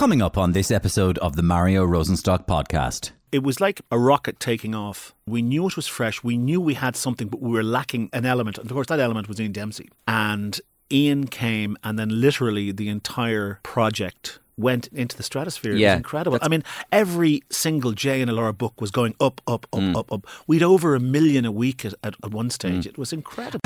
Coming up on this episode of the Mario Rosenstock podcast. It was like a rocket taking off. We knew it was fresh. We knew we had something, but we were lacking an element. And of course, that element was Ian Dempsey. And Ian came, and then literally the entire project went into the stratosphere. Yeah, it was incredible. I mean, every single JNLR book was going up, up, up, mm. up, up. We'd over a million a week at, at, at one stage. Mm. It was incredible.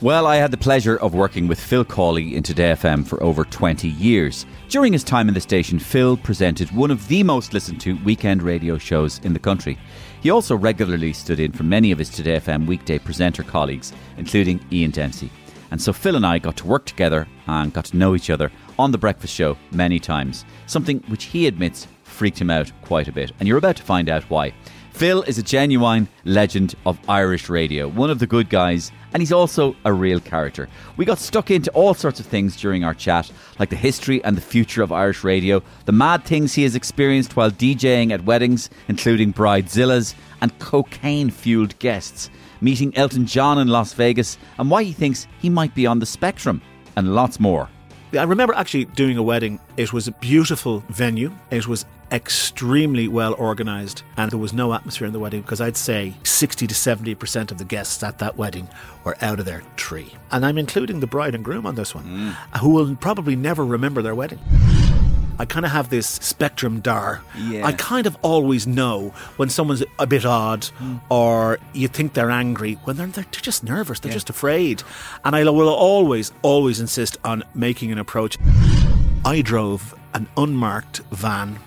Well, I had the pleasure of working with Phil Cawley in Today FM for over 20 years. During his time in the station, Phil presented one of the most listened to weekend radio shows in the country. He also regularly stood in for many of his Today FM weekday presenter colleagues, including Ian Dempsey. And so Phil and I got to work together and got to know each other on The Breakfast Show many times, something which he admits freaked him out quite a bit. And you're about to find out why. Phil is a genuine legend of Irish radio, one of the good guys, and he's also a real character. We got stuck into all sorts of things during our chat, like the history and the future of Irish radio, the mad things he has experienced while DJing at weddings, including bridezillas and cocaine fueled guests, meeting Elton John in Las Vegas, and why he thinks he might be on the spectrum, and lots more. I remember actually doing a wedding. It was a beautiful venue. It was extremely well organised, and there was no atmosphere in the wedding because I'd say 60 to 70% of the guests at that wedding were out of their tree. And I'm including the bride and groom on this one, mm. who will probably never remember their wedding. I kind of have this spectrum dar. Yeah. I kind of always know when someone's a bit odd hmm. or you think they're angry when they're, they're just nervous, they're just afraid. And I will always, always insist on making an approach. I drove an unmarked van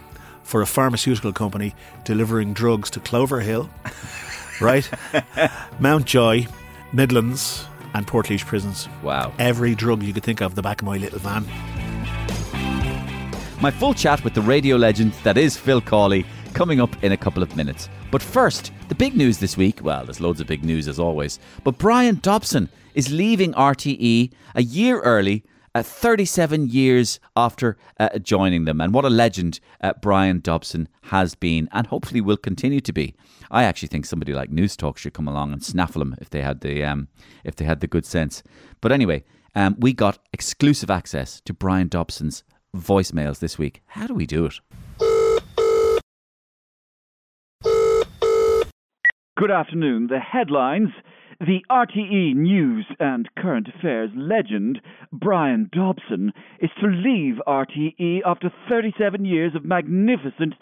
for a pharmaceutical company delivering drugs to Cloverhill, right? Mountjoy, Midlands, and Portlaoise prisons. Wow. Every drug you could think of, the back of my little van. My full chat with the radio legend that is Phil Cawley coming up in a couple of minutes. But first, the big news this week well, there's loads of big news as always, but Brian Dobson is leaving RTE a year early. Uh, 37 years after uh, joining them, and what a legend uh, Brian Dobson has been, and hopefully will continue to be. I actually think somebody like News Talk should come along and snaffle him if they had the um, if they had the good sense. But anyway, um, we got exclusive access to Brian Dobson's voicemails this week. How do we do it? Good afternoon. The headlines. The RTE News and Current Affairs legend, Brian Dobson, is to leave RTE after 37 years of magnificent.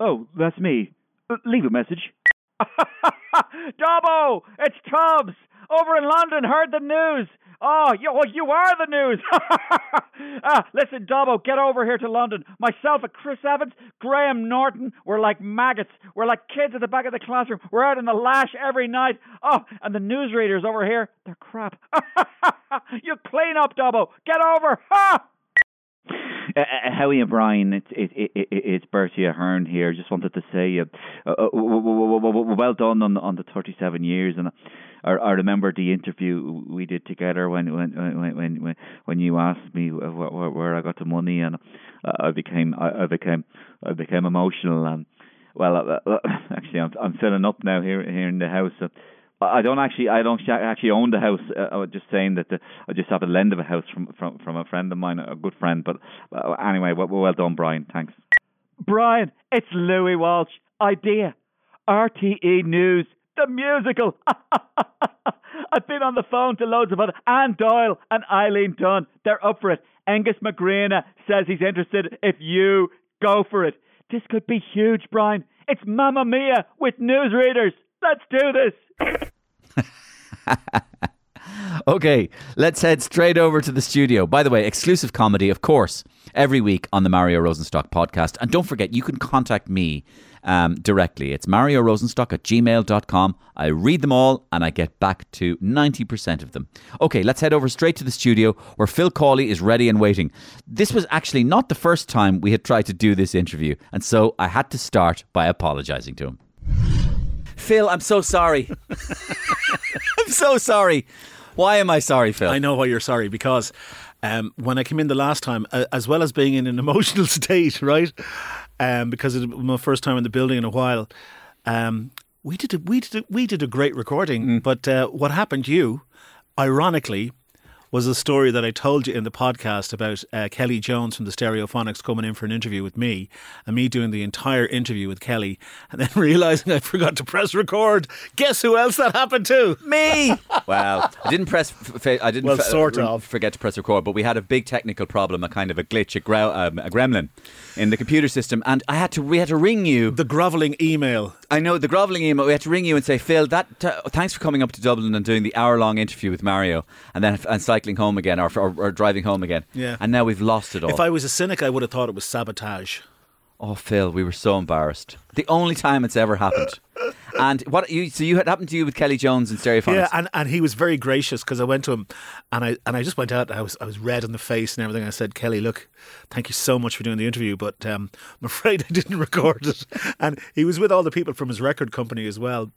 Oh, that's me. Leave a message. Dobbo! It's Tubbs! Over in London, heard the news! Oh, you, well, you are the news! ah, listen, Dobbo, get over here to London. Myself and Chris Evans, Graham Norton, we're like maggots. We're like kids at the back of the classroom. We're out in the lash every night. Oh, and the newsreaders over here, they're crap. you clean up, Dobbo. Get over. Ha! Uh, uh, how are you, Brian? It's it, it, it, it's Bertie Ahern here. Just wanted to say, uh, uh, w- well done on on the 37 years, and I, I remember the interview we did together when when when when when, you asked me where, where, I got the money, and I became I, became I became emotional, and well, uh, actually, I'm I'm filling up now here here in the house. I don't actually, I don't actually own the house. Uh, I was just saying that the, I just have a lend of a house from from from a friend of mine, a good friend. But uh, anyway, well, well done, Brian. Thanks. Brian, it's Louis Walsh. Idea, RTE News, the musical. I've been on the phone to loads of other Anne Doyle and Eileen Dunne. They're up for it. Aengus Mac Grianna says he's interested if you go for it. This could be huge, Brian. It's Mamma Mia with newsreaders. Let's do this. Okay, let's head straight over to the studio. By the way, exclusive comedy, of course, every week on the Mario Rosenstock podcast. And don't forget, you can contact me um, directly. It's Mario Rosenstock at gmail.com. I read them all and I get back to 90% of them. Okay, let's head over straight to the studio where Phil Cawley is ready and waiting. This was actually not the first time we had tried to do this interview, and so I had to start by apologising to him. Phil, I'm so sorry. I'm so sorry. Why am I sorry, Phil? I know why you're sorry because um, when I came in the last time, uh, as well as being in an emotional state, right? Um, because it was my first time in the building in a while. Um, we did a, we did a, we did a great recording, Mm. but uh, what happened to you, ironically, was a story that I told you in the podcast about uh, Kelly Jones from the Stereophonics coming in for an interview with me, and me doing the entire interview with Kelly, and then realizing I forgot to press record. Guess who else that happened to? Me. well, I didn't press. I didn't. Well, f- sort re- of. forget to press record, but we had a big technical problem, a kind of a glitch, a, um, a gremlin in the computer system, and I had to. We had to ring you. The groveling email. I know the groveling email. We had to ring you and say, Phil, that uh, thanks for coming up to Dublin and doing the hour-long interview with Mario, and then and cycling home again, or, or, or driving home again. Yeah. And now we've lost it all. If I was a cynic, I would have thought it was sabotage. Oh, Phil, we were so embarrassed. The only time it's ever happened. and what you so you had happened to you with Kelly Jones and Stereophonics? Yeah, and, and he was very gracious because I went to him and I and I just went out. And I was I was red in the face and everything. I said, Kelly, look, thank you so much for doing the interview, but um, I'm afraid I didn't record it. And he was with all the people from his record company as well,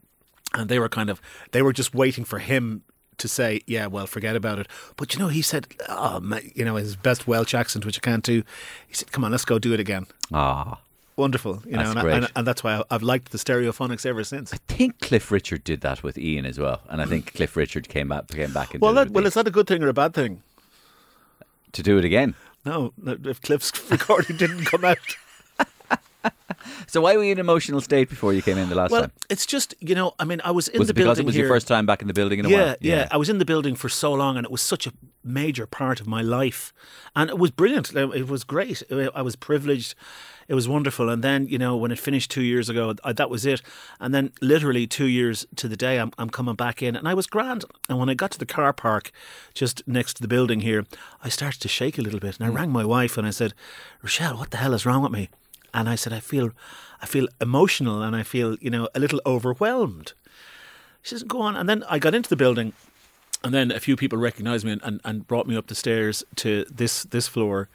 and they were kind of they were just waiting for him to say, yeah, well, forget about it. But you know, he said, oh, ma- you know, his best Welsh accent, which I can't do. He said, come on, let's go do it again. Ah. Wonderful, you know, and, great. and, and that's why I- I've liked the Stereophonics ever since. I think Cliff Richard did that with Ian as well, and I think Cliff Richard came back came back and Well, that, well, is that a good thing or a bad thing? to do it again. No, no, if Cliff's recording didn't come out. So why were you in an emotional state before you came in the last Well, time? it's just you know, I mean, I was in Was the it because building it was here. your first time back in the building in a yeah, while? yeah, I was in the building for so long, and it was such a major part of my life, and it was brilliant. It was great. I was privileged. It was wonderful. And then you know, when it finished two years ago, I, that was it. And then literally two years to the day, I'm, I'm coming back in, and I was grand. And when I got to the car park just next to the building here, I started to shake a little bit, and I hmm. rang my wife and I said, "Rochelle, what the hell is wrong with me?" And I said, "I feel, I feel emotional, and I feel, you know, a little overwhelmed." She says, "Go on." And then I got into the building, and then a few people recognised me and, and, and brought me up the stairs to this this floor.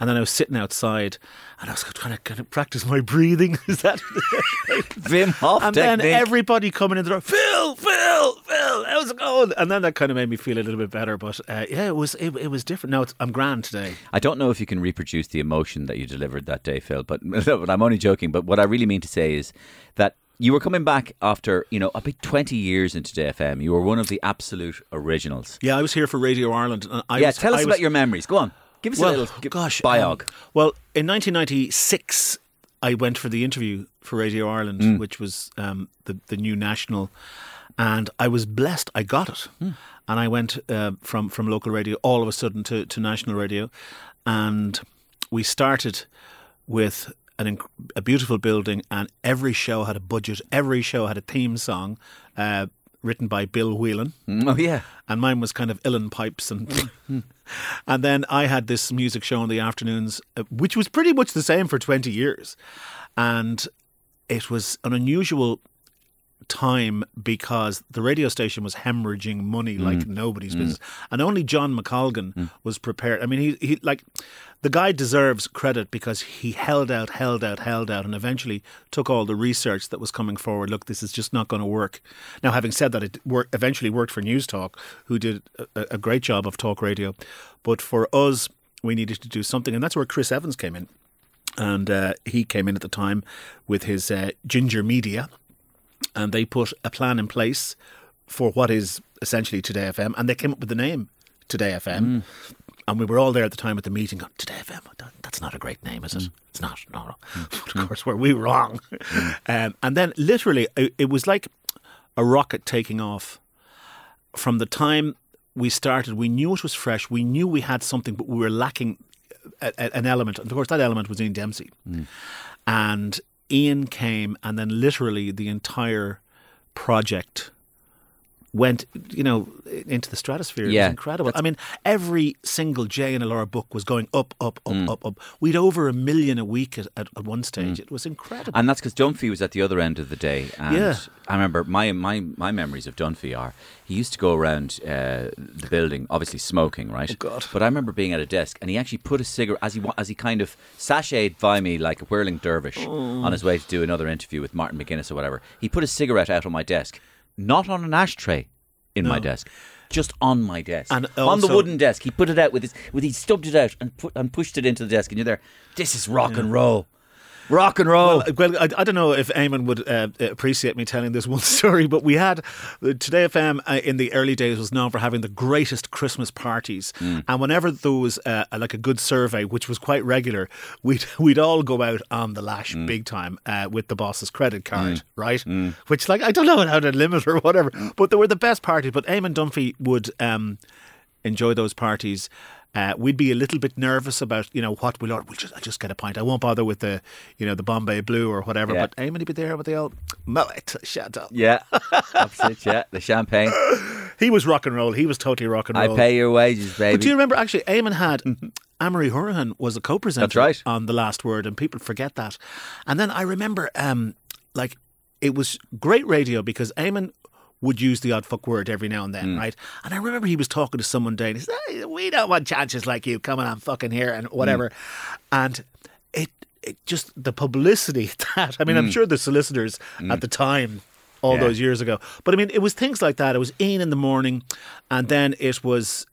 And then I was sitting outside, and I was trying to kind of practice my breathing. Is that? Wim Hof and technique. then everybody coming in the door, Phil, Phil, Phil, how's it going? And then that kind of made me feel a little bit better. But uh, yeah, it was it, it was different. Now I'm grand today. I don't know if you can reproduce the emotion that you delivered that day, Phil, but, but I'm only joking. But what I really mean to say is that you were coming back after, you know, about 20 years into FM. You were one of the absolute originals. Yeah, I was here for Radio Ireland. And I yeah, was, tell us I about was, your memories. Go on. Give us well, a little gosh, biog. um, well, in 1996, I went for the interview for Radio Ireland, Mm. which was um, the the new national, and I was blessed. I got it, Mm. and I went uh, from from local radio all of a sudden to to national radio, and we started with. An, inc- a beautiful building, and every show had a budget. Every show had a theme song uh, written by Bill Whelan Mm, oh, yeah. and mine was kind of Uilleann pipes and and then I had this music show in the afternoons, uh, which was pretty much the same for twenty years, and it was an unusual time because the radio station was hemorrhaging money like nobody's business, and only John McColgan was prepared. I mean, he he like the guy deserves credit because he held out, held out, held out, and eventually took all the research that was coming forward. Look, this is just not going to work. Now, having said that, it wor- eventually worked for News Talk, who did a, a great job of talk radio, but for us, we needed to do something, and that's where Chris Evans came in. And uh, he came in at the time with his uh, Ginger Media, and they put a plan in place for what is essentially Today FM, and they came up with the name Today FM. Mm. And we were all there at the time at the meeting going, Today FM, that's not a great name, is it? Mm. It's not, no, no. But mm. of course, were we wrong? um, and then literally, it, it was like a rocket taking off. From the time we started, we knew it was fresh, we knew we had something, but we were lacking a, a- an element. And of course, that element was Ian Dempsey. And Ian came, and then literally the entire project went, you know, into the stratosphere. It Yeah, was incredible. I mean, every single JNLR book was going up, up, up, Mm. up, up. We'd over a million a week at, at, at one stage. It was incredible. And that's because Dunphy was at the other end of the day. And Yeah. I remember my, my, my memories of Dunphy are he used to go around uh, the building, obviously smoking, right? Oh, God. But I remember being at a desk and he actually put a cigarette as he as he kind of sashayed by me like a whirling dervish Oh. on his way to do another interview with Martin McGuinness or whatever. He put a cigarette out on my desk, not on an ashtray in my desk. Just on my desk, And on the wooden desk, he put it out with his, with he stubbed it out and put and pushed it into the desk, and you're there. This is rock and roll. Rock and roll. Well, well I, I don't know if Eamon would uh, appreciate me telling this one story, but we had uh, Today FM uh, in the early days was known for having the greatest Christmas parties, Mm. and whenever there was uh, like a good survey, which was quite regular, we'd we'd all go out on the lash Mm. big time uh, with the boss's credit card, right? Which like I don't know how to limit or whatever, but they were the best parties. But Eamon Dunphy would um, enjoy those parties. Uh, we'd be a little bit nervous about, you know, what we'll. We'll just, I'll just get a pint. I won't bother with the, you know, the Bombay Blue or whatever. Yeah. But Eamon would be there with the old Moet Chateau. Yeah, that's it. Yeah, the champagne. He was rock and roll. He was totally rock and roll. I pay your wages, baby. But do you remember actually Eamon had Ann Marie Hourihane was a co-presenter That's right. on The Last Word and people forget that. And then I remember um like it was great radio because Eamon would use the odd fuck word every now and Hmm. then, right? And I remember he was talking to someone and he said, hey, we don't want chances like you coming on fucking here and whatever. Hmm. And it it just the publicity that I mean Hmm. I'm sure the solicitors at the time all Yeah. those years ago. But I mean, it was things like that. It was Ian in the morning, and then it was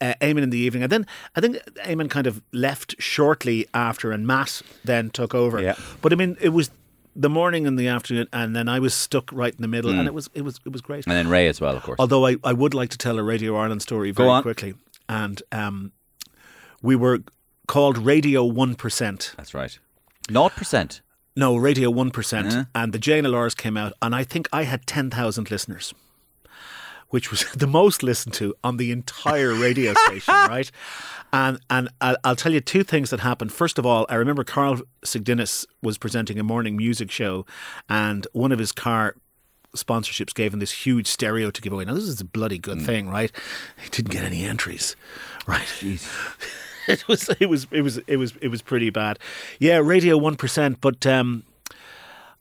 uh, Eamon in the evening, and then I think Eamon kind of left shortly after, and Matt then took over. Yeah. But I mean, it was the morning and the afternoon, and then I was stuck right in the middle, Mm. and it was it was it was great. and then Ray as well, of course. Although I, I would like to tell a Radio Ireland story very quickly, and um, we were called Radio One Percent. That's right. not percent. No, Radio 1%. Yeah. And the JNLRs came out, and I think I had 10,000 listeners, which was the most listened to on the entire radio station, right? And and I'll, I'll tell you two things that happened. First of all, I remember Carl Sigdinis was presenting a morning music show, and one of his car sponsorships gave him this huge stereo to give away. Now, this is a bloody good thing, right? He didn't get any entries, right? it was it was it was it was it was pretty bad. Yeah, radio one percent, but um,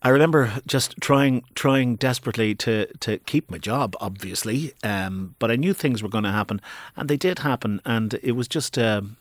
I remember just trying trying desperately to to keep my job, obviously. Um, but I knew things were going to happen, and they did happen, and it was just. Um,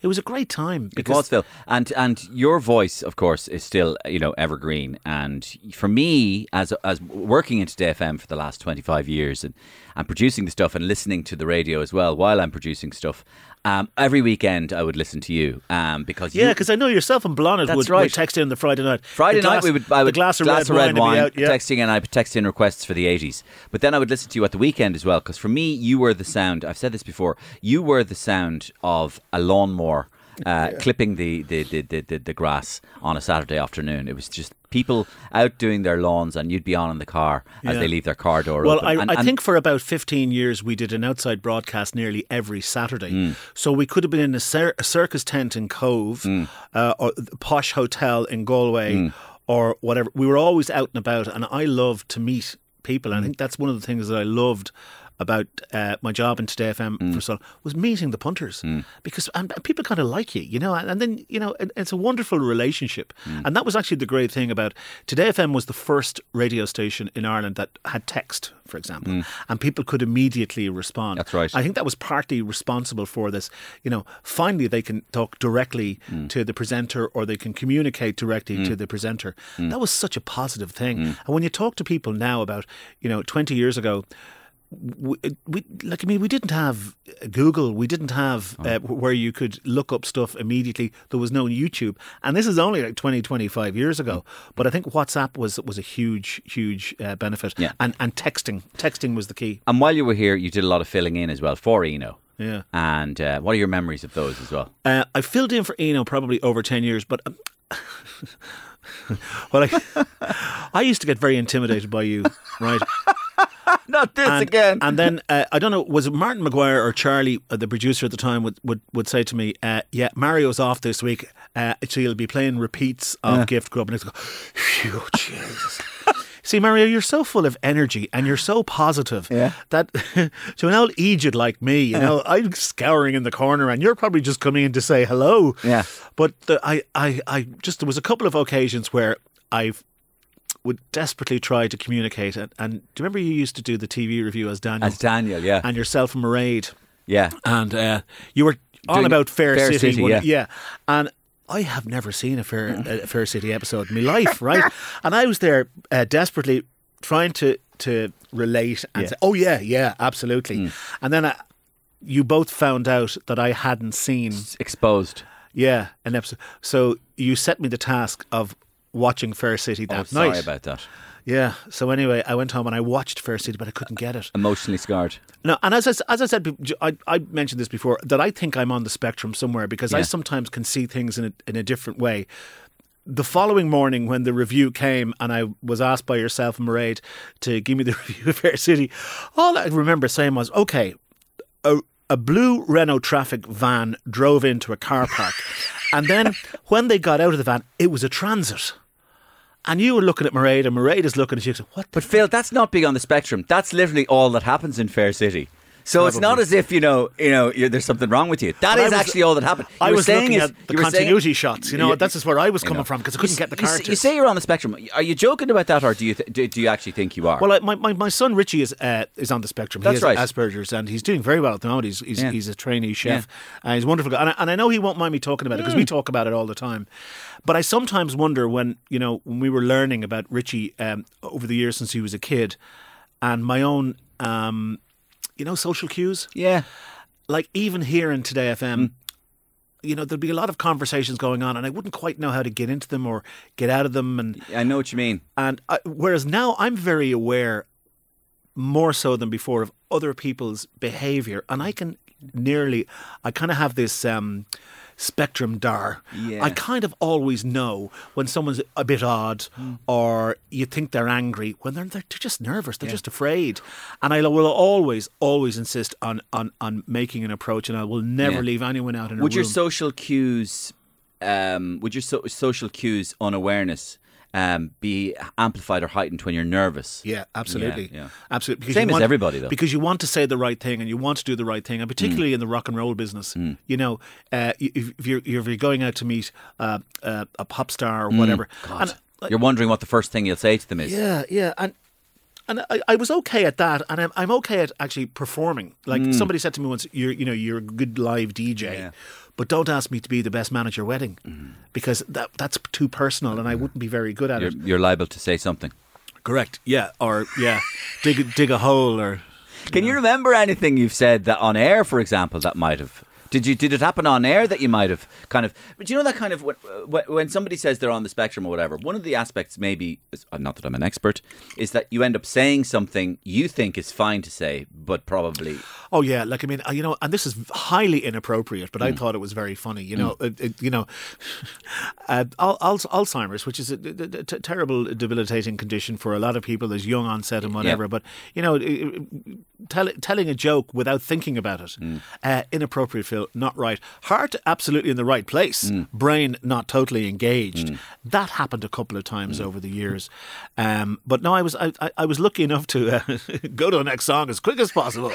it was a great time It was Phil, and and your voice, of course, is still you know evergreen. And for me, as as working in Today FM for the last twenty five years, and and producing the stuff and listening to the radio as well while I'm producing stuff, um, every weekend I would listen to you um, because Yeah, because I know yourself and Blonnet would, right. would text in the Friday night. Friday night glass- we would I would the glass of red wine, would be out, yeah. texting and I would text in requests for the eighties. But then I would listen to you at the weekend as well because for me you were the sound. I've said this before. You were the sound of a lawnmower. Uh, clipping the the, the, the, the grass on a Saturday afternoon. It was just people out doing their lawns, and you'd be on in the car as Yeah. they leave their car door Well, open. I, And- I think for about 15 years we did an outside broadcast nearly every Saturday. Hmm. So we could have been in a, cir- a circus tent in Cobh Hmm. uh, or the posh hotel in Galway or whatever. We were always out and about, and I loved to meet people. And I think that's one of the things that I loved about uh, my job in Today FM Hmm. for so long was meeting the punters because and, and people kind of like you, you know, and, and then you know it, it's a wonderful relationship, Hmm. and that was actually the great thing about Today FM was the first radio station in Ireland that had text, for example, and people could immediately respond. That's right. I think that was partly responsible for this. You know, finally they can talk directly Hmm. to the presenter or they can communicate directly to the presenter. That was such a positive thing. And when you talk to people now about, you know, 20 years ago, we, we like I mean we didn't have Google we didn't have uh, where you could look up stuff immediately. There was no YouTube. And this is only like 20 25 years ago. But I think WhatsApp was was a huge huge uh, benefit. Yeah. and and texting texting was the key. And while you were here, you did a lot of filling in as well for Eno. yeah. And uh, what are your memories of those as well? uh, I filled in for Eno probably over 10 years but um, well I, I used to get very intimidated by you right Not this and, And then uh, I don't know, was it Martin McGuire or Charlie, uh, the producer at the time, would would, would say to me, uh, "Yeah, Mario's off this week, uh, so you'll be playing repeats of Gift Grub." And I go, "Phew, Jesus." See, Mario, you're so full of energy and you're so positive Yeah. that to an old Egypt like me, you know, I'm scouring in the corner and you're probably just coming in to say hello. Yeah. But the, I, I, I just, there was a couple of occasions where I've would desperately try to communicate. And, and do you remember you used to do the TV review as Daniel? As Daniel, yeah. and yourself and Mairead. yeah. And uh, you were on Doing about Fair, Fair City. City, one- yeah. And I have never seen a Fair, hmm. a Fair City episode in my life, right? And I was there uh, desperately trying to, to relate and Yeah. say, oh, yeah, yeah, absolutely. Hmm. And then I, you both found out that I hadn't seen Exposed. Yeah, an episode. So you set me the task of watching Fair City that oh, sorry night. about that. Yeah. So anyway, I went home and I watched Fair City, but I couldn't get it. Emotionally scarred. No, and as I, as I said, I, I mentioned this before that I think I'm on the spectrum somewhere because I sometimes can see things in a, in a different way. The following morning, when the review came, and I was asked by yourself and Mairead to give me the review of Fair City, all I remember saying was, "Okay, a, a blue Renault traffic van drove into a car park, and then when they got out of the van, it was a transit." And you were looking at Mairead, and Mairead is looking at you. What? But Phil, that's not big on the spectrum. That's literally all that happens in Fair City. So it's not as if you know, you know, you're, there's something wrong with you. That But is was- actually all that happened. You I was saying looking is- at the you were saying- continuity shots. You know, Yeah. that's just where I was You coming know. from because I couldn't s- get the you characters. You say you're on the spectrum. Are you joking about that, or do you th- do, do you actually think you are? Well, I, my, my, my son Richie is uh, is on the spectrum. That's he has right. Asperger's, and he's doing very well at the moment. He's he's, Yeah. he's a trainee chef, and he's a wonderful guy. And I, and I know he won't mind me talking about it because we talk about it all the time. But I sometimes wonder when you know when we were learning about Richie um, over the years since he was a kid, and my own um, you know social cues. yeah. Like even here in Today FM. You know, there'd be a lot of conversations going on, and I wouldn't quite know how to get into them or get out of them. And I know what you mean. and I, whereas now I'm very aware, more so than before, of other people's behaviour, and I can nearly, I kind of have this um, spectrum dar. Yeah. I kind of always know when someone's a bit odd, or you think they're angry when they're they're just nervous, they're just afraid, and I will always, always insist on on on making an approach, and I will never Yeah. leave anyone out in a Would your social cues, um, would your so- social cues unawareness um, be amplified or heightened when you're nervous? Yeah, absolutely. Yeah, yeah. Absolutely. Because Same you as want- everybody, though. Because you want to say the right thing and you want to do the right thing, and particularly Mm. in the rock and roll business. You know, uh, if, if, you're, if you're going out to meet uh, uh, a pop star or whatever. Mm. God. And, You're wondering what the first thing you'll say to them is. yeah, yeah. And and I, I was okay at that, and I'm, I'm okay at actually performing. Like somebody said to me once, "You're you know you're a good live DJ, Mm. Yeah. But don't ask me to be the best man at your wedding because that that's too personal, and I wouldn't be very good at You're, it." you're liable to say something. Correct. Yeah. Or yeah, dig dig a hole or. Can you remember anything you've said that on air, for example, that might have? Did you did it happen on air that you might have kind of? But you know that kind of when, when somebody says they're on the spectrum or whatever. One of the aspects, maybe, is- uh, not that I'm an expert, is that you end up saying something you think is fine to say, but probably Oh yeah, like I mean, uh, you know, and this is highly inappropriate, but I Mm. thought it was very funny. You know, it, it, you know, uh, al- al- Alzheimer's, which is a terrible, debilitating condition for a lot of people. There's young onset and whatever, but you know, tell, telling a joke without thinking about it, Mm. uh, inappropriate. Phil, not right. Heart absolutely in the right place. Mm. Brain not totally engaged. That happened a couple of times Mm. over the years. Um, but no, I was I, I, was lucky enough to uh, go to the next song as quick as possible.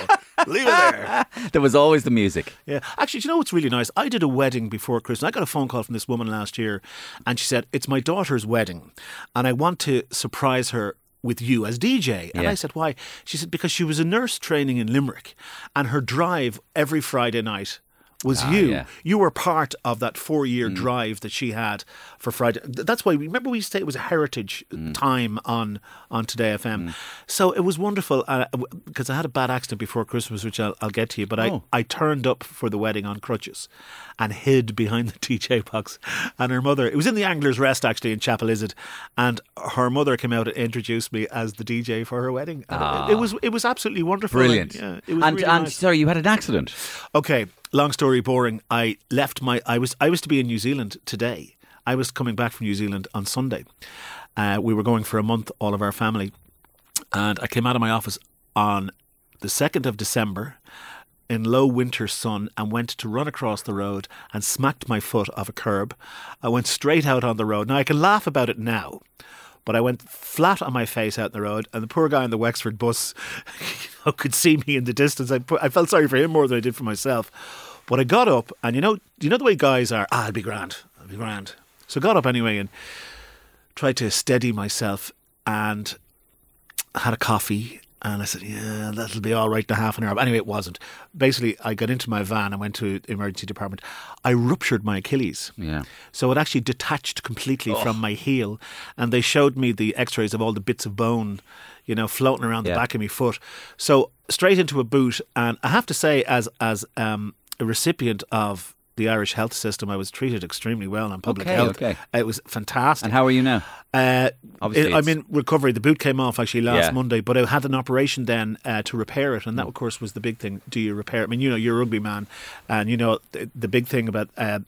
Leave it there. there was always the music. Yeah. Actually, do you know what's really nice? I did a wedding before Christmas. I got a phone call from this woman last year, and she said, It's my daughter's wedding, and I want to surprise her with you as DJ. And Yeah. I said, Why? She said, Because she was a nurse training in Limerick, and her drive every Friday night was ah, you. yeah. You were part of that four year mm. drive that she had for Friday. That's why, remember, we used to say it was a heritage mm. time on, on Today FM. Mm. So it was wonderful uh, because I had a bad accident before Christmas, which I'll, I'll get to you. But Oh. I, I turned up for the wedding on crutches and hid behind the DJ box. And her mother, it was in the Angler's Rest actually in Chapelizod, and her mother came out and introduced me as the DJ for her wedding. And it, it ah. was it was absolutely wonderful. Brilliant. Yeah, it was and really and nice. sorry, you had an accident. Okay, long story boring. I left my I was I was to be in New Zealand today. I was coming back from New Zealand on Sunday. Uh, we were going for a month, all of our family, and I came out of my office on the second of December in low winter sun and went to run across the road and smacked my foot off a curb. I went straight out on the road. Now I can laugh about it now. But I went flat on my face out in the road, and the poor guy in the Wexford bus you know, could see me in the distance. I, I felt sorry for him more than I did for myself. But I got up, and you know, you know the way guys are. Ah, I'll be grand. I'll be grand. So I got up anyway and tried to steady myself, and had a coffee. And I said, yeah, that'll be all right in a half an hour. But anyway, it wasn't. Basically, I got into my van and went to the emergency department. I ruptured my Achilles. Yeah. So it actually detached completely from my heel, and they showed me the X-rays of all the bits of bone, you know, floating around the back of my foot. So straight into a boot, and I have to say, as as um, a recipient of the Irish health system. I was treated extremely well on public Okay, health. okay. It was fantastic. And how are you now? Uh, Obviously it- I'm in recovery. The boot came off actually last Yeah. Monday, but I had an operation then uh, to repair it, and that, of course, was the big thing. Do you repair? it? I mean, you know, you're a rugby man, and you know the, the big thing about. Uh,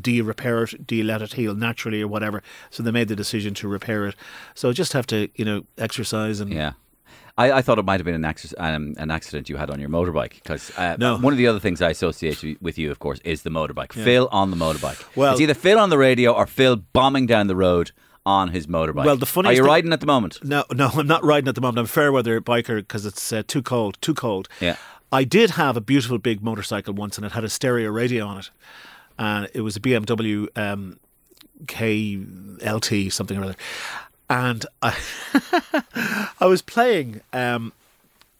do you repair it? Do you let it heal naturally or whatever? So they made the decision to repair it. So I just have to, you know, exercise and Yeah. I, I thought it might have been an, um, an accident you had on your motorbike because uh, No. one of the other things I associate with you, of course, is the motorbike. Phil on the motorbike. Well- it's either Phil on the radio or Phil bombing down the road on his motorbike. Well, the funny are you thing- riding at the moment? No, no, I'm not riding at the moment. I'm a fair weather biker because it's uh, too cold. Too cold. Yeah. I did have a beautiful big motorcycle once, and it had a stereo radio on it, and it was a BMW um, KLT something or other, and I I was playing. Um,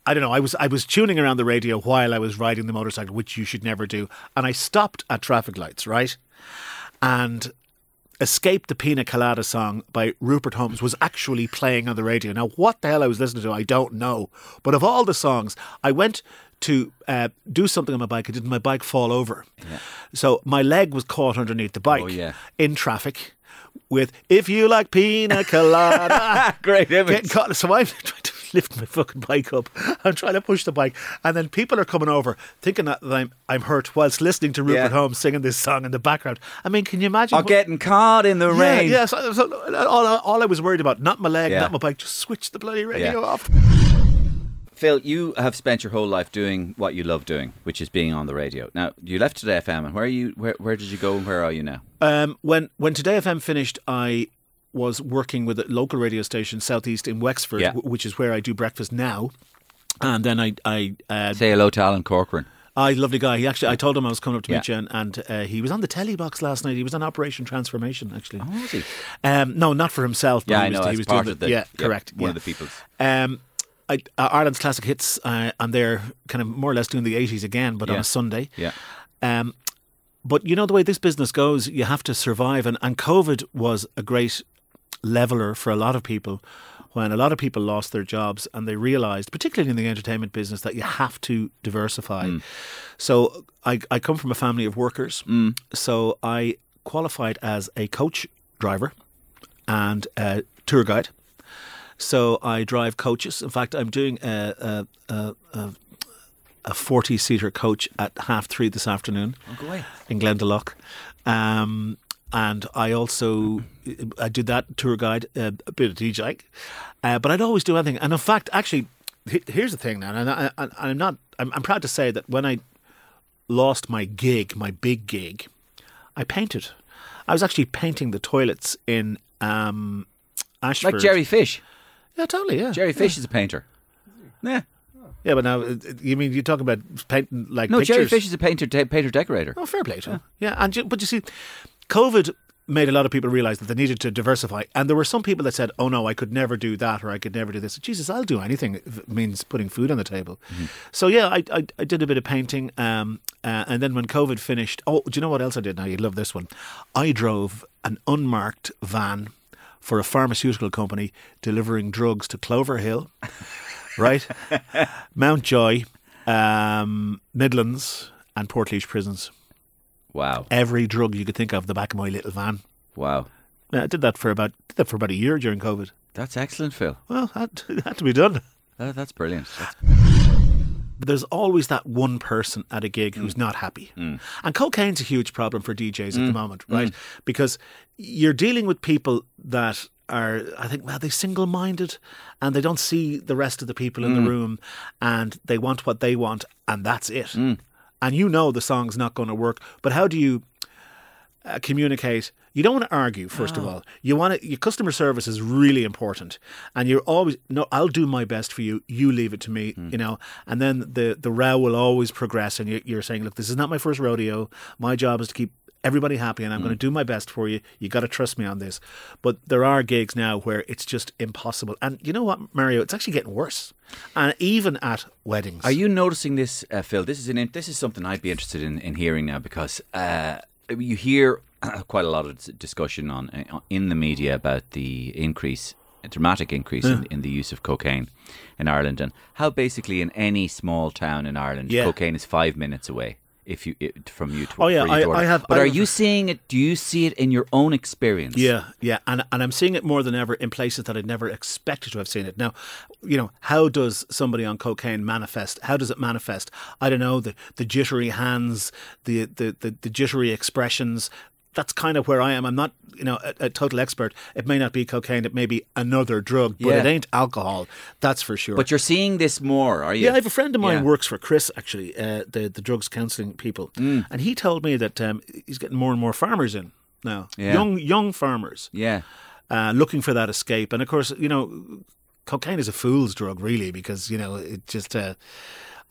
I don't know. I was I was tuning around the radio while I was riding the motorcycle, which you should never do. And I stopped at traffic lights, right? And Escape the Pina Colada song by Rupert Holmes was actually playing on the radio. Now, what the hell I was listening to, I don't know. But of all the songs, I went to uh, do something on my bike. I did my bike fall over. So my leg was caught underneath the bike Oh, yeah. in traffic with If You Like Pina Colada. Great Getting image. caught. So I'm trying to lift my fucking bike up. I'm trying to push the bike, and then people are coming over thinking that I'm I'm hurt whilst listening to Rupert Yeah. Holmes singing this song in the background. I mean, can you imagine? Or what- getting caught in the yeah, rain. yeah. So, so all, all I was worried about, not my leg, Yeah. not my bike, just switch the bloody radio off. Phil, you have spent your whole life doing what you love doing, which is being on the radio. Now, you left Today FM, and where are you? Where, where did you go, and where are you now? Um, when when Today FM finished, I was working with a local radio station southeast in Wexford, Yeah. w- which is where I do breakfast now. And then I I uh, Say hello to Alan Corcoran. I lovely guy. He actually I told him I was coming up to meet you, and, and uh, he was on the telly box last night. He was on Operation Transformation, actually. Oh, was he? Um, no, not for himself. But Yeah, he I was, know. He was part doing of the yeah, correct. one yeah. of the people's. Um, I, uh, Ireland's classic hits, uh, and they're kind of more or less doing the eighties again, but on a Sunday. Yeah. Um, but you know the way this business goes, you have to survive, and, and COVID was a great leveler for a lot of people when a lot of people lost their jobs and they realized, particularly in the entertainment business, that you have to diversify. So I, I come from a family of workers, so I qualified as a coach driver and a tour guide. So I drive coaches. In fact, I'm doing a a, a, a, a 40 seater coach at half three this afternoon away. in Glendalough. Um, and I also I did that tour guide, uh, a bit of DJ, uh, but I'd always do anything. And in fact, actually, here's the thing now, and I, I'm not. I'm, I'm proud to say that when I lost my gig, my big gig, I painted. I was actually painting the toilets in um, Ashford. Like Jerry Fish. Yeah, totally. Yeah, Jerry Fish is a painter. Yeah. Yeah, but now uh, you mean you talk about painting like No, pictures? Jerry Fish is a painter, de- painter decorator. Oh, fair play to him. Yeah, and you, but you see, COVID made a lot of people realize that they needed to diversify, and there were some people that said, "Oh no, I could never do that, or I could never do this." Jesus, I'll do anything if it means putting food on the table. So yeah, I, I I did a bit of painting, um, uh, and then when COVID finished, oh, do you know what else I did? Now you'd love this one. I drove an unmarked van for a pharmaceutical company delivering drugs to Cloverhill, right, Mountjoy, um, Midlands, and Portlaoise prisons Wow. every drug you could think of the back of my little van. Wow. Yeah, I did that for about did that for about a year during COVID. That's excellent, Phil. Well, that it had to be done. That, that's brilliant. That's, But there's always that one person at a gig who's mm. not happy. Mm. And cocaine's a huge problem for DJs at the mm. moment, right? Because you're dealing with people that are, I think, well, they're single minded and they don't see the rest of the people in the room and they want what they want and that's it. And you know the song's not going to work. But how do you uh, communicate? You don't want to argue, first of all. You want to, your customer service is really important. And you're always, no, I'll do my best for you. You leave it to me, you know. And then the, the row will always progress. And you- you're saying, look, this is not my first rodeo. My job is to keep everybody happy and I'm going to do my best for you. You got to trust me on this. But there are gigs now where it's just impossible. And you know what, Mario? It's actually getting worse. And even at weddings. Are you noticing this, uh, Phil? This is an, this is something I'd be interested in, in hearing now because uh, you hear quite a lot of discussion on uh, in the media about the increase, a dramatic increase in, in the use of cocaine in Ireland, and how basically in any small town in Ireland, Yeah. cocaine is five minutes away. If you it, from you. To, Oh, yeah, for you to I- I have- But I are have- you seeing it? Do you see it in your own experience? Yeah, yeah, and and I'm seeing it more than ever in places that I'd never expected to have seen it. Now, you know, how does somebody on cocaine manifest? How does it manifest? I don't know the the jittery hands, the the the, the jittery expressions. That's kind of where I am. I'm not, you know, a, a total expert. It may not be cocaine. It may be another drug, but Yeah. it ain't alcohol. That's for sure. But you're seeing this more, are you? Yeah, I have a friend of mine Yeah. works for Chris actually, uh, the the drugs counselling people, Mm. and he told me that um, he's getting more and more farmers in now, Yeah. young young farmers Yeah. uh, looking for that escape. And of course, you know, cocaine is a fool's drug, really, because you know it just uh,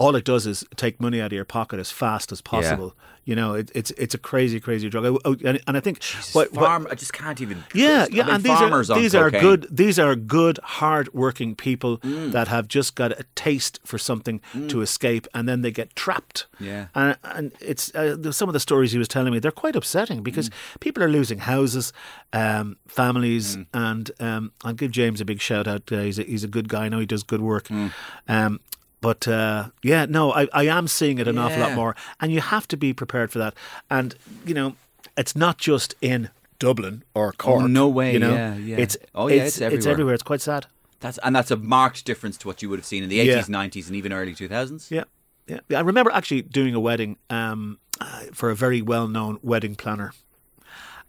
all it does is take money out of your pocket as fast as possible. You know, it, it's it's a crazy, crazy drug. Oh, and, and I think what- what- Farm. I just can't even. yeah, I yeah, mean, and these farmers are these are cocaine. good. These are good, hard-working people Mm. that have just got a taste for something to escape, and then they get trapped. Yeah. and, and it's uh, some of the stories he was telling me. They're quite upsetting because Mm. people are losing houses, um, families, and um, I'll give James a big shout out. Uh, he's a, he's a good guy. I know he does good work. Mm. Um, but uh, yeah, no, I, I am seeing it an awful lot more, and you have to be prepared for that. And you know, it's not just in Dublin or Cork. Oh, no way, You know, yeah, yeah. It's Oh, yeah, it's, it's everywhere. everywhere. It's quite sad. That's and that's a marked difference to what you would have seen in the Yeah. eighties, nineties, and even early two thousands. Yeah, yeah. I remember actually doing a wedding um, uh, for a very well-known wedding planner,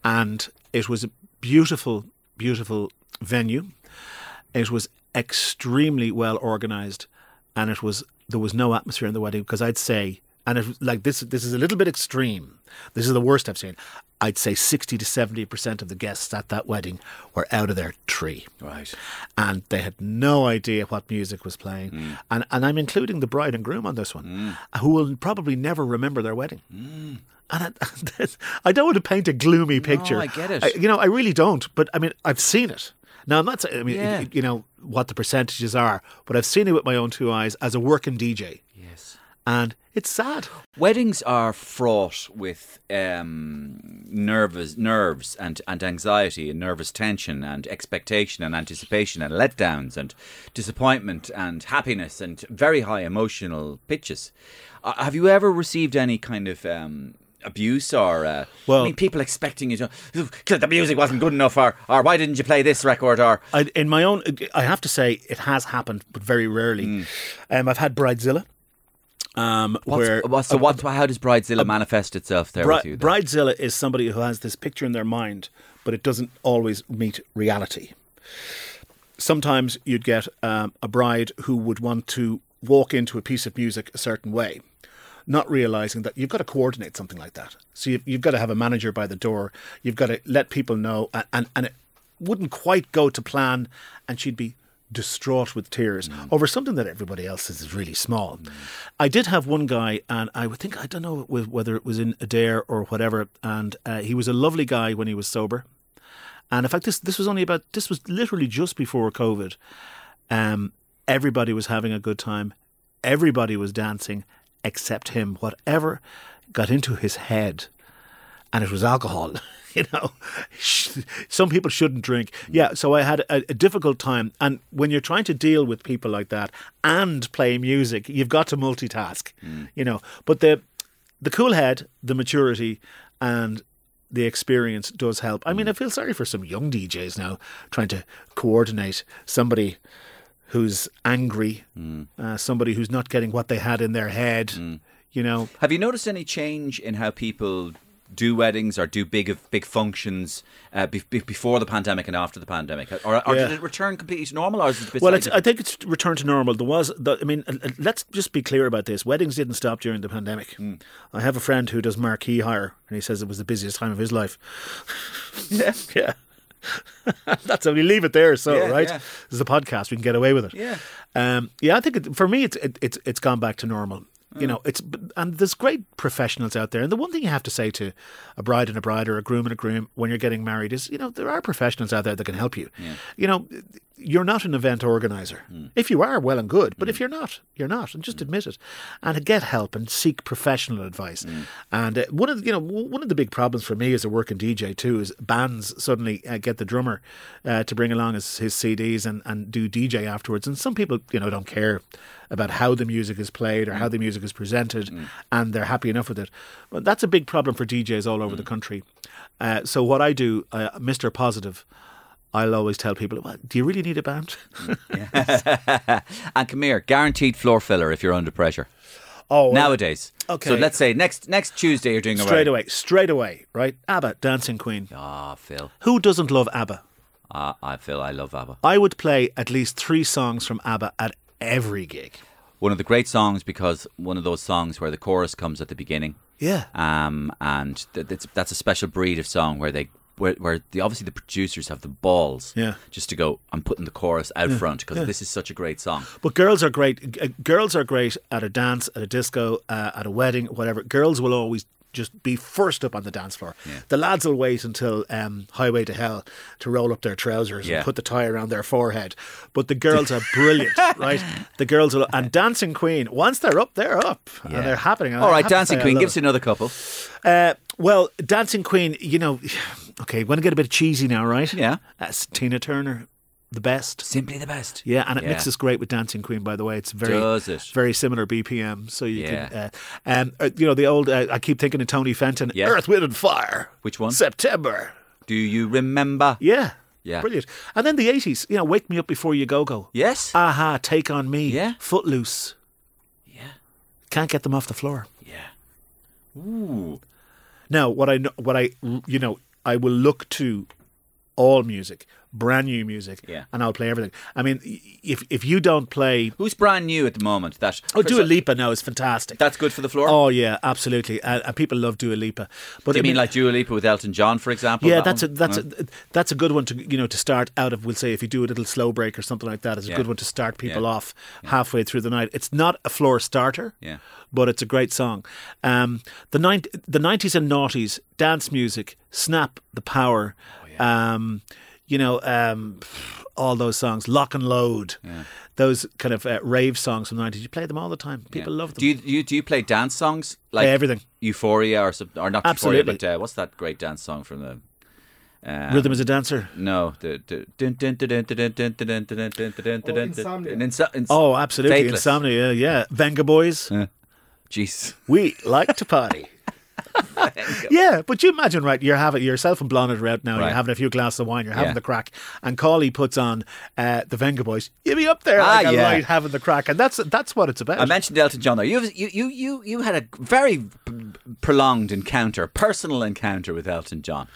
and it was a beautiful, beautiful venue. It was extremely well organized, and it was there was no atmosphere in the wedding because I'd say, and it, like this, this is a little bit extreme. This is the worst I've seen. I'd say sixty to seventy percent of the guests at that wedding were out of their tree Right. and they had no idea what music was playing. Mm. And and I'm including the bride and groom on this one, who will probably never remember their wedding. Mm. And I, I don't want to paint a gloomy picture. I get it. you know, I really don't. But I mean, I've seen it. Now I'm not saying. I mean, Yeah. you know what the percentages are, but I've seen it with my own two eyes as a working DJ, Yes. and it's sad. Weddings are fraught with um, nervous nerves and, and anxiety and nervous tension and expectation and anticipation and letdowns and disappointment and happiness and very high emotional pitches. Uh, have you ever received any kind of um, abuse or uh, Well- I mean, people expecting you to the music wasn't good enough or or why didn't you play this record or I, in my own, I have to say it has happened, but very rarely. Mm. Um, I've had bridezilla. Um, what's, where what, so what how does Bridezilla manifest itself there Bri- with you? then? Bridezilla is somebody who has this picture in their mind, but it doesn't always meet reality. Sometimes you'd get um, a bride who would want to walk into a piece of music a certain way, not realizing that you've got to coordinate something like that. So you've, you've got to have a manager by the door. You've got to let people know, and, and, and it wouldn't quite go to plan, and she'd be distraught with tears over something that everybody else is really small. I did have one guy, and I would think I don't know whether it was in Adare or whatever, and uh, he was a lovely guy when he was sober. And in fact, this this was only about this was literally just before COVID. Um, everybody was having a good time. Everybody was dancing except him. Whatever got into his head, and it was alcohol. You know, some people shouldn't drink. Mm. Yeah, so I had a, a difficult time. And when you're trying to deal with people like that and play music, you've got to multitask. Mm. You know, but the the cool head, the maturity, and the experience does help. I mean, mm. I feel sorry for some young DJs now trying to coordinate somebody who's angry, uh, somebody who's not getting what they had in their head. You know, Have you noticed any change in how people do weddings or do big big functions uh, be, be- before the pandemic and after the pandemic, or, or Yeah. did it return completely to normal, or is it a bit? well, it's, I think it's returned to normal. There was, the, I mean, let's just be clear about this. Weddings didn't stop during the pandemic. I have a friend who does marquee hire, and he says it was the busiest time of his life. Yeah. yeah. That's how we leave it there. So, Yeah, right? yeah. This is a podcast. We can get away with it. Yeah. Um, yeah, I think it, for me, it's it, it's it's gone back to normal. You know, it's and there's great professionals out there. And the one thing you have to say to a bride and a bride or a groom and a groom when you're getting married is, you know, there are professionals out there that can help you. You know, you're not an event organizer. If you are, well and good. But if you're not, you're not, and just admit it, and get help and seek professional advice. And uh, one of the, you know one of the big problems for me as a working DJ too is bands suddenly uh, get the drummer uh, to bring along his, his CDs and, and do DJ afterwards, and some people you know don't care about how the music is played or how the music is presented, and they're happy enough with it. But that's a big problem for DJs all over the country. Uh, so what I do, uh, Mr. Positive. I'll always tell people, well, do you really need a band? and come here, guaranteed floor filler if you're under pressure. Oh, Nowadays. okay. So let's say next next Tuesday you're doing a straight away, straight away, right? ABBA, Dancing Queen. Ah, Phil. Who doesn't love ABBA? Ah, I Phil, I love ABBA. I would play at least three songs from ABBA at every gig. One of the great songs because one of those songs where the chorus comes at the beginning. Yeah. Um, and th- that's, that's a special breed of song where they where, where the obviously the producers have the balls Yeah. just to go I'm putting the chorus out front because this is such a great song. But girls are great. Girls are great at a dance, at a disco, uh, at a wedding, whatever. Girls will always just be first up on the dance floor. The lads will wait until um, Highway to Hell to roll up their trousers Yeah. and put the tie around their forehead. But the girls are brilliant, right? The girls will, and Dancing Queen. Once they're up, they're up, and they're happening. And All right, Dancing Queen, give us another couple. Uh, well, Dancing Queen, you know, okay, going to get a bit cheesy now, right? Yeah. That's Tina Turner, the best. Simply the best. Yeah, and it Yeah. mixes great with Dancing Queen, by the way. It's very, Does it? very similar BPM. So you Yeah. can, uh, um, uh, you know, the old. Uh, I keep thinking of Tony Fenton, Yeah. Earth, Wind and Fire. Which one? September. Do you remember? Yeah, Yeah. brilliant. And then the eighties. You know, Wake Me Up Before You Go Go. Yes. Aha, Take on Me. Yeah. Footloose. yeah. Can't get them off the floor. Yeah. Ooh. Now, what I know, what I you know, I will look to all music, brand new music, Yeah. and I'll play everything. I mean, if if you don't play, Who's brand new at the moment? That oh, Dua Lipa now is fantastic. That's good for the floor. Oh yeah, absolutely, uh, and people love Dua Lipa. But Do you I mean like Dua Lipa with Elton John, for example? Yeah, That that's a that's Uh, a that's a good one to you know to start out of. We'll say if you do a little slow break or something like that, it's a Yeah. good one to start people Yeah. off halfway through the night. It's not a floor starter, Yeah. but it's a great song. Um, the nine the nineties and noughties dance music, Snap, The Power, Oh, um, you know, um, all those songs, Lock and Load, yeah. those kind of uh, rave songs from the 90s. You play them all the time. People yeah. love them. Do you, you, do you play dance songs? Like play everything. Euphoria or, some, or not Absolutely. Euphoria, but uh, what's that great dance song from the um, Rhythm Is a Dancer. No, oh, absolutely, insomnia. Yeah, yeah. Vengaboys. Jeez, we like to party yeah, but you imagine, right? You're having yourself and Blonde are out now. Right. You're having a few glasses of wine. You're having Yeah. the crack, and Cawley puts on uh, the Vengaboys. You be up there Ah, like a yeah. light having the crack, and that's that's what it's about. I mentioned Elton John there. You you you you you had a very prolonged encounter, personal encounter with Elton John.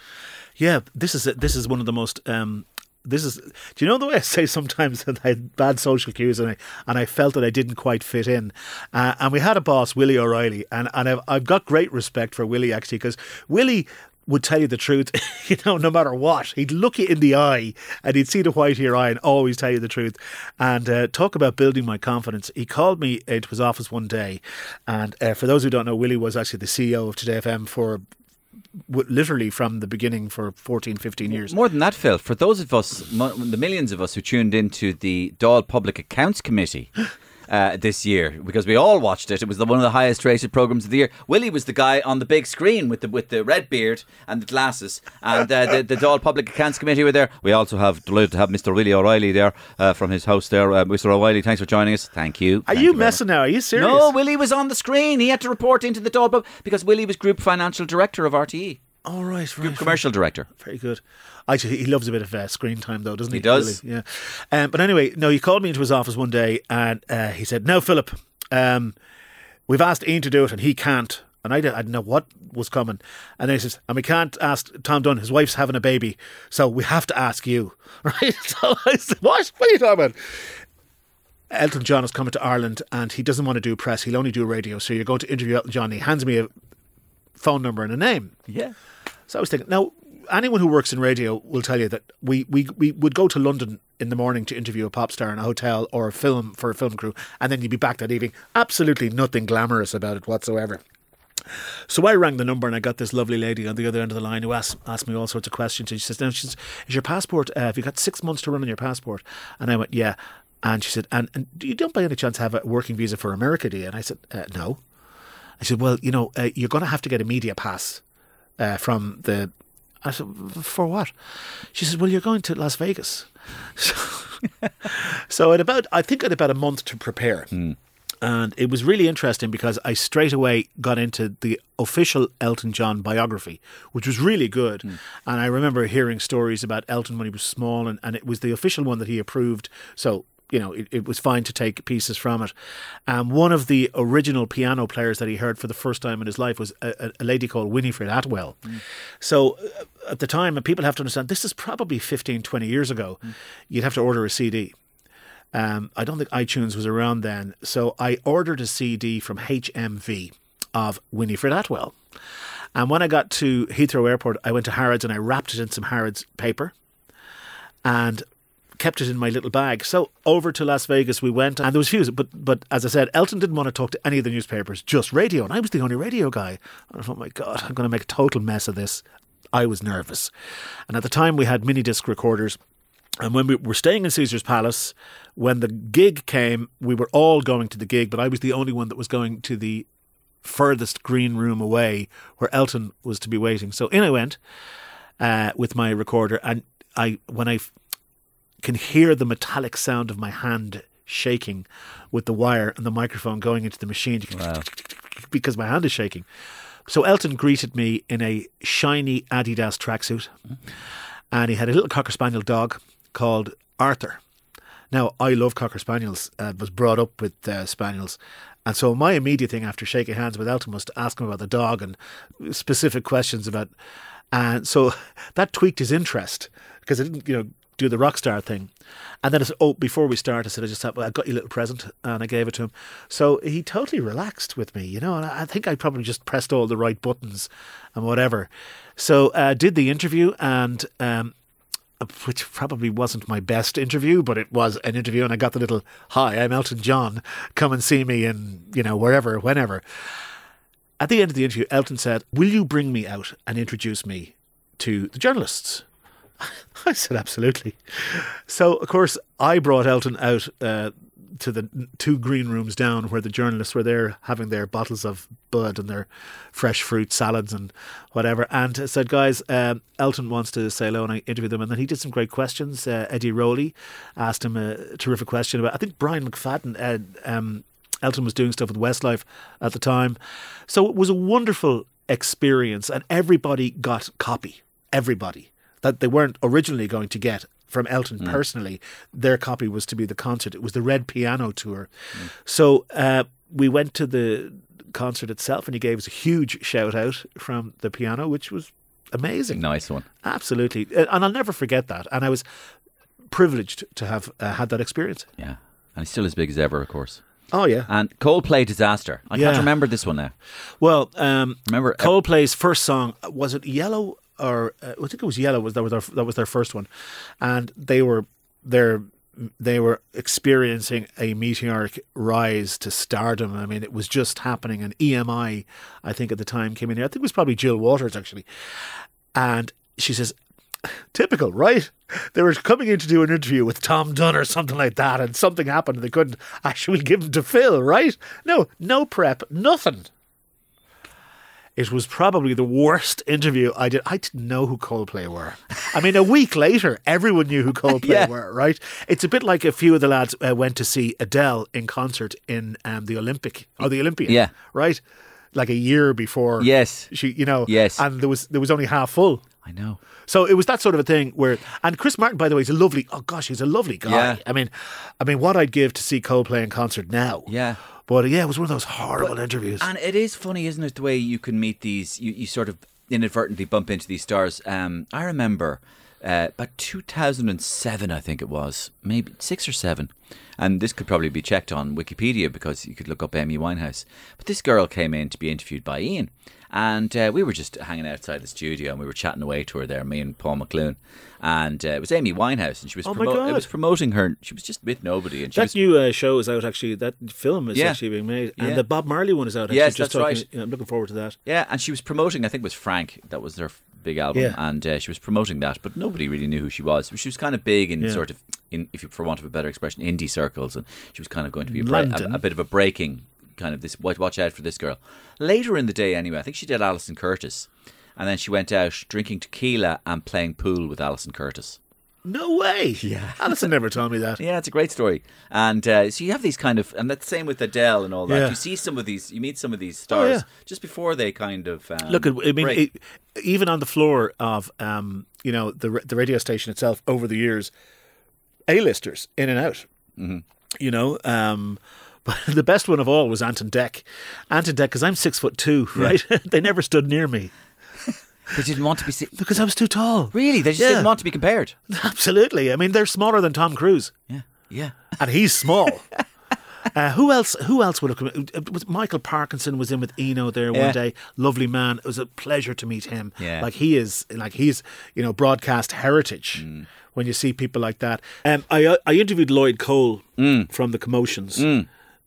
yeah, this is this is one of the most. Um, this is. Do you know the way I say sometimes that I had bad social cues and I and I felt that I didn't quite fit in, uh, and we had a boss Willie O'Reilly, and and I've, I've got great respect for Willie actually because Willie would tell you the truth, you know, no matter what. He'd look you in the eye and he'd see the white of your eye and always tell you the truth. And uh, talk about building my confidence. He called me into his office one day, and uh, for those who don't know, Willie was actually the CEO of Today FM for w- literally from the beginning for 14, 15 years. More than that, Phil, for those of us, the millions of us who tuned into the Dáil Public Accounts Committee uh, this year, because we all watched it, it was the, one of the highest rated programs of the year. Willie was the guy on the big screen with the with the red beard and the glasses, and uh, the, the Dáil Public Accounts Committee were there. We also have delighted to have Mr. Willie O'Reilly there uh, from his house there. Uh, Mr. O'Reilly, thanks for joining us. Thank you. Are Thank you very messing now? Are you serious? No, Willie was on the screen. He had to report into the Dáil because Willie was Group Financial Director of RTE, All right, right. Commercial Director. Very good. Actually, he loves a bit of uh, screen time, though, doesn't he? He does. Really? Yeah. Um, but anyway, no, he called me into his office one day and uh, he said, "Now, Philip, um, we've asked Ian to do it, and he can't." And I, did, I didn't know what was coming. And then he says, "And we can't ask Tom Dunne. His wife's having a baby, so we have to ask you." Right? So I said, "What? What are you talking about?" Elton John is coming to Ireland, and he doesn't want to do press. He'll only do radio. So you're going to interview Elton John. He hands me a phone number and a name. Yeah. So I was thinking, now, anyone who works in radio will tell you that we, we, we would go to London in the morning to interview a pop star in a hotel or a film for a film crew, and then you'd be back that evening. Absolutely nothing glamorous about it whatsoever. So I rang the number and I got this lovely lady on the other end of the line who asked, asked me all sorts of questions. And she says, "Now, she says, is your passport? Uh, have you got six months to run on your passport?" And I went, "Yeah." And she said, "And, and you don't by any chance have a working visa for America, do you?" And I said, uh, "No." I said, "Well, you know, uh, you're going to have to get a media pass uh, from the." I said, "For what?" She says, "Well, you're going to Las Vegas." So, so at about, I think, at about a month to prepare. And it was really interesting because I straight away got into the official Elton John biography, which was really good. And I remember hearing stories about Elton when he was small, and, and it was the official one that he approved. So, you know, it, it was fine to take pieces from it. Um, one of the original piano players that he heard for the first time in his life was a, a- lady called Winifred Atwell. So uh, at the time, and people have to understand, this is probably 15, 20 years ago, you'd have to order a CD. Um, I don't think iTunes was around then. So I ordered a CD from HMV of Winifred Atwell. And when I got to Heathrow Airport, I went to Harrods and I wrapped it in some Harrods paper and kept it in my little bag. So over to Las Vegas we went, and there was few. But but as I said, Elton didn't want to talk to any of the newspapers, just radio, and I was the only radio guy. I thought, my God, I'm going to make a total mess of this. I was nervous, and at the time we had mini disc recorders. And when we were staying in Caesar's Palace, when the gig came, we were all going to the gig, but I was the only one that was going to the furthest green room away where Elton was to be waiting. So in I went uh, with my recorder, and I when I can hear the metallic sound of my hand shaking with the wire and the microphone going into the machine because my hand is shaking. So Elton greeted me in a shiny Adidas tracksuit, and he had a little cocker spaniel dog called Arthur. Now, I love Cocker Spaniels, uh, was brought up with uh, Spaniels. And so my immediate thing after shaking hands with Elton was to ask him about the dog and specific questions about. And so that tweaked his interest because I didn't, you know, do the rock star thing. And then I said, oh, before we start, I said, I just well, I got you a little present and I gave it to him. So he totally relaxed with me, you know, and I I think I probably just pressed all the right buttons and whatever. So uh, did the interview and um, which probably wasn't my best interview, but it was an interview, and I got the little "Hi, I'm Elton John. Come and see me in you know wherever, whenever." At the end of the interview, Elton said, "Will you bring me out and introduce me to the journalists?" I said, "Absolutely." So, of course, I brought Elton out uh, to the two green rooms down where the journalists were there having their bottles of Bud and their fresh fruit salads and whatever. And I said, guys, um, Elton wants to say hello, and I interviewed them. And then he did some great questions. Uh, Eddie Rowley asked him a terrific question about, I think Brian McFadden. Um, Elton was doing stuff with Westlife at the time. So it was a wonderful experience, and everybody got copy. Everybody that they weren't originally going to get from Elton personally. Their copy was to be the concert. It was the Red Piano Tour. So uh, we went to the concert itself, and he gave us a huge shout out from the piano, which was amazing. Nice one. Absolutely, Uh, and I'll never forget that. And I was privileged to have uh, had that experience. Yeah. And he's still as big as ever, of course. Oh yeah. And Coldplay Disaster. I Yeah. can't remember this one now. Well, um, Remember, uh, Coldplay's first song was it Yellow or uh, I think it was Yellow was that was their that was their first one, and they were their they were experiencing a meteoric rise to stardom. I mean, it was just happening, and EMI, I think at the time came in here. I think it was probably Jill Waters actually, and she says. Typical, right? They were coming in to do an interview with Tom Dunne or something like that, and something happened and they couldn't actually give them to Phil, right? No, no prep, nothing. It was probably the worst interview I did. I didn't know who Coldplay were. I mean, a week later, everyone knew who Coldplay Yeah. were, right? It's a bit like a few of the lads uh, went to see Adele in concert in um, the Olympic or the Olympia, Yeah. right? Like a year before, Yes. she, you know, Yes. and there was there was only half full. I know. So it was that sort of a thing where, and Chris Martin, by the way, is a lovely. Oh gosh, he's a lovely guy. Yeah. I mean, I mean, what I'd give to see Coldplay in concert now. Yeah. But yeah, it was one of those horrible interviews. And it is funny, isn't it, the way you can meet these, you, you sort of inadvertently bump into these stars. Um, I remember uh, about 2007, I think it was, maybe six or seven. And this could probably be checked on Wikipedia because you could look up Amy Winehouse. But this girl came in to be interviewed by Ian. And uh, we were just hanging outside the studio and we were chatting away to her there, me and Paul McLoone. And uh, it was Amy Winehouse, and she was Oh promo- it was promoting her. She was just with nobody, and she That was new uh, show is out actually. That film is Yeah. actually being made, and Yeah. the Bob Marley one is out. Actually, Yes, just that's talking- right. yeah, I'm looking forward to that. Yeah, and she was promoting. I think it was Frank. That was their big album, Yeah. and uh, she was promoting that. But nobody really knew who she was. She was kind of big in Yeah. sort of, in if you for want of a better expression, indie circles, and she was kind of going to be a, a, a bit of a breaking kind of this. Watch, watch out for this girl. Later in the day, anyway, I think she did Alison Curtis, and then she went out drinking tequila and playing pool with Alison Curtis. No way. Yeah, Alison never told me that. Yeah, it's a great story. And uh, so you have these kind of, and that's the same with Adele and all that. Yeah. You see some of these, you meet some of these stars yeah. just before they kind of um, Look, at I mean, it, even on the floor of um, you know the the radio station itself over the years, A-listers in and out. Mm-hmm. You know, um, but the best one of all was Ant and Dec. Anton Deck, because I'm six foot two, right? they never stood near me They didn't want to be. Si- because I was too tall. really, they just Yeah. didn't want to be compared. Absolutely. I mean, they're smaller than Tom Cruise, Yeah, yeah. and he's small. Uh, who else? Who else would have come? in? It was Michael Parkinson was in with Ian there Yeah. one day. Lovely man. It was a pleasure to meet him. Yeah. like he is, like he's you know broadcast heritage. Mm. When you see people like that, um, I I interviewed Lloyd Cole from the Commotions.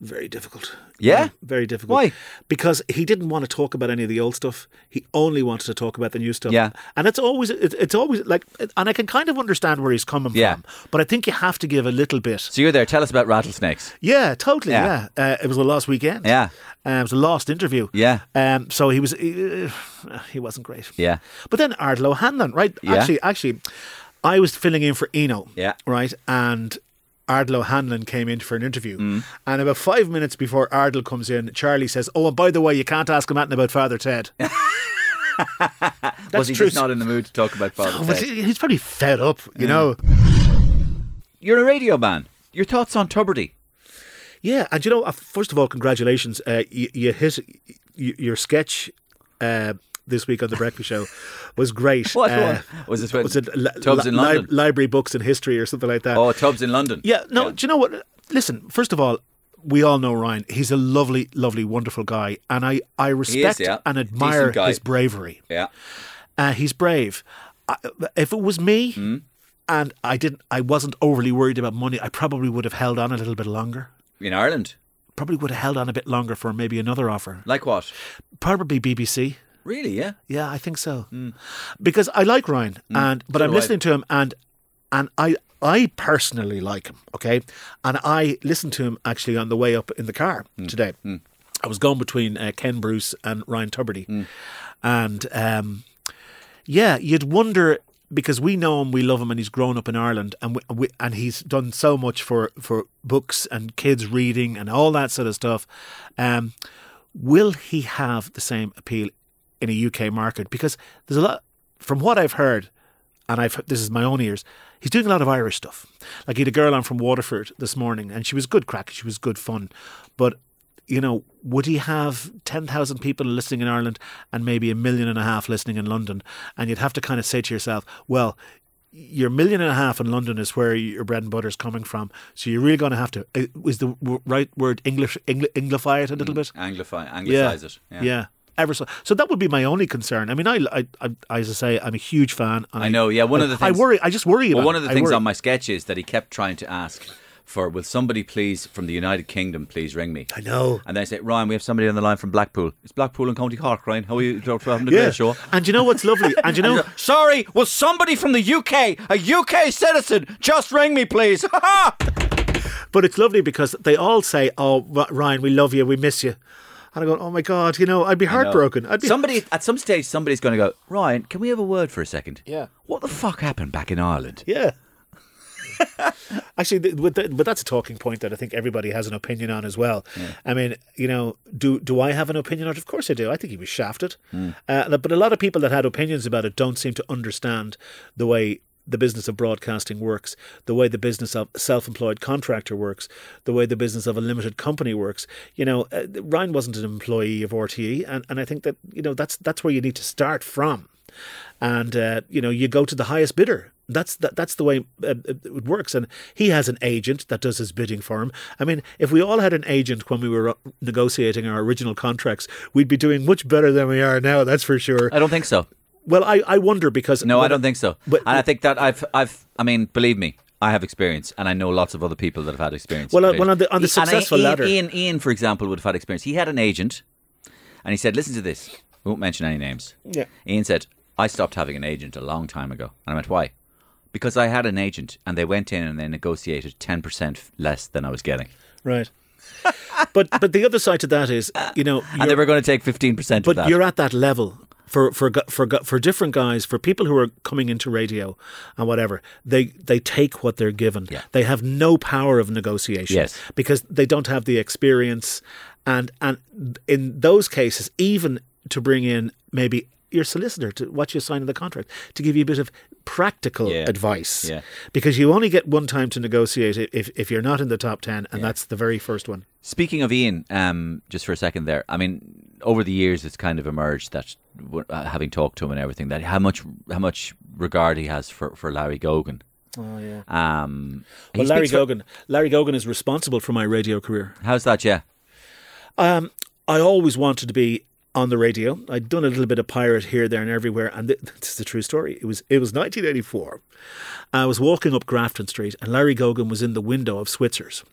Very difficult. Yeah? very difficult. Why? Because he didn't want to talk about any of the old stuff. He only wanted to talk about the new stuff. Yeah. and it's always it, it's always like, and I can kind of understand where he's coming Yeah. from. But I think you have to give a little bit. So you're there. Tell us about rattlesnakes. Yeah, totally. Yeah. Yeah, Uh, it was the last weekend. Yeah. uh, it was a last interview. Yeah. um, so he was uh, he wasn't great. Yeah. but then Ardal O'Hanlon, right? Yeah. Actually, actually, I was filling in for Ian. Yeah. right, and. Ardal O'Hanlon came in for an interview, Mm. and about five minutes before Ardlo comes in, Charlie says, "Oh, and by the way, you can't ask him anything about Father Ted." Was he true. just not in the mood to talk about Father but Ted? he's probably fed up, you know. You're a radio man. Your thoughts on Tubridy? Yeah, and you know, uh, first of all, congratulations. Uh, you, you hit your sketch uh, this week on the Breakfast Show was great. What Uh. Was when was it li- Tubbs in li- London? library books and history or something like that? Oh, Tubbs in London. yeah. No, do you know what? Listen, first of all, we all know Ryan. He's a lovely, lovely, wonderful guy, and I I respect yeah. and admire his bravery. Yeah. Uh, he's brave. I, if it was me. Hmm? And I didn't. I wasn't overly worried about money. I probably would have held on a little bit longer. In Ireland. Probably would have held on a bit longer for maybe another offer. Like what? Probably BBC. Really? Yeah. Yeah, I think so. Because I like Ryan, and but So I'm do I. listening to him, and and I I personally like him. Okay, and I listened to him actually on the way up in the car today. I was going between uh, Ken Bruce and Ryan Tubridy, and um, yeah, you'd wonder because we know him, we love him, and he's grown up in Ireland, and we, we, and he's done so much for for books and kids reading and all that sort of stuff. Um, will he have the same appeal in a UK market? Because there's a lot, from what I've heard, and I've this is my own ears. He's doing a lot of Irish stuff. Like he had a girl on from Waterford this morning, and she was good crack. She was good fun, but you know, would he have 10,000 people listening in Ireland and maybe a million and a half listening in London? And you'd have to kind of say to yourself, well, your million and a half in London is where your bread and butter is coming from. So you're really going to have to, uh, is the w- right word English, Engl- Englify it a little bit? Anglify, Yeah. anglicize it. Yeah. Ever so. So that would be my only concern. I mean, I, I, I as I say, I'm a huge fan. And I know, yeah, one of the things I worry. I just worry Well, about one of the I things on my sketch is that he kept trying to ask for, will somebody please from the United Kingdom please ring me? I know. And they I say, Ryan, we have somebody on the line from Blackpool. It's Blackpool and County Cork, Ryan. How are you? For having a Yeah. great show. And you know what's lovely? And you know, Sorry, will somebody from the UK, a UK citizen, just ring me, please? But it's lovely because they all say, "Oh, Ryan, we love you, we miss you," and I go, "Oh my God, you know, I'd be heartbroken. I'd be somebody at some stage, somebody's going to go, Ryan, can we have a word for a second? Yeah. What the fuck happened back in Ireland? yeah." Actually, but, th- but that's a talking point that I think everybody has an opinion on as well. I mean, you know, do do I have an opinion on it? Of course I do. I think he was shafted. Uh, but a lot of people that had opinions about it don't seem to understand the way the business of broadcasting works, the way the business of self-employed contractor works, the way the business of a limited company works. You know, uh, Ryan wasn't an employee of RTE, and, and I think that you know that's that's where you need to start from. And uh, you know, you go to the highest bidder That's that, that's the way uh, it works, and he has an agent that does his bidding for him. I mean, if we all had an agent when we were negotiating our original contracts, we'd be doing much better than we are now. That's for sure. I don't think so. Well, I, I wonder because No, I don't think so. But- and I think that I've I've I mean, believe me, I have experience, and I know lots of other people that have had experience. Well, uh, with well, on the- on the it. And successful Ian, ladder- Ian, Ian, for example, would have had experience. He had an agent, and he said, "Listen to this. We won't mention any names." Yeah. Ian said, "I stopped having an agent a long time ago," and I went, "Why?" Because I had an agent, and they went in and they negotiated ten percent less than I was getting, right. but but the other side to that is, you know, and they were going to take fifteen percent of but that. you're at that level for for for for different guys for people who are coming into radio and whatever they they take what they're given Yeah. they have no power of negotiation Yes. because they don't have the experience and and in those cases even to bring in maybe your solicitor to watch you sign the contract to give you a bit of practical Yeah. advice Yeah. because you only get one time to negotiate it if, if you're not in the top 10 and that's the very first one Speaking of Ian, um, just for a second there, I mean, over the years, it's kind of emerged that uh, having talked to him and everything, that how much how much regard he has for, for Larry Gogan. oh yeah Um, well Larry Gogan Larry Gogan is responsible for my radio career how's that? Yeah, Um, I always wanted to be on the radio. I'd done a little bit of pirate here, there, and everywhere, and th- this is a true story. It was it was 1984. I was walking up Grafton Street, and Larry Gogan was in the window of Switzer's.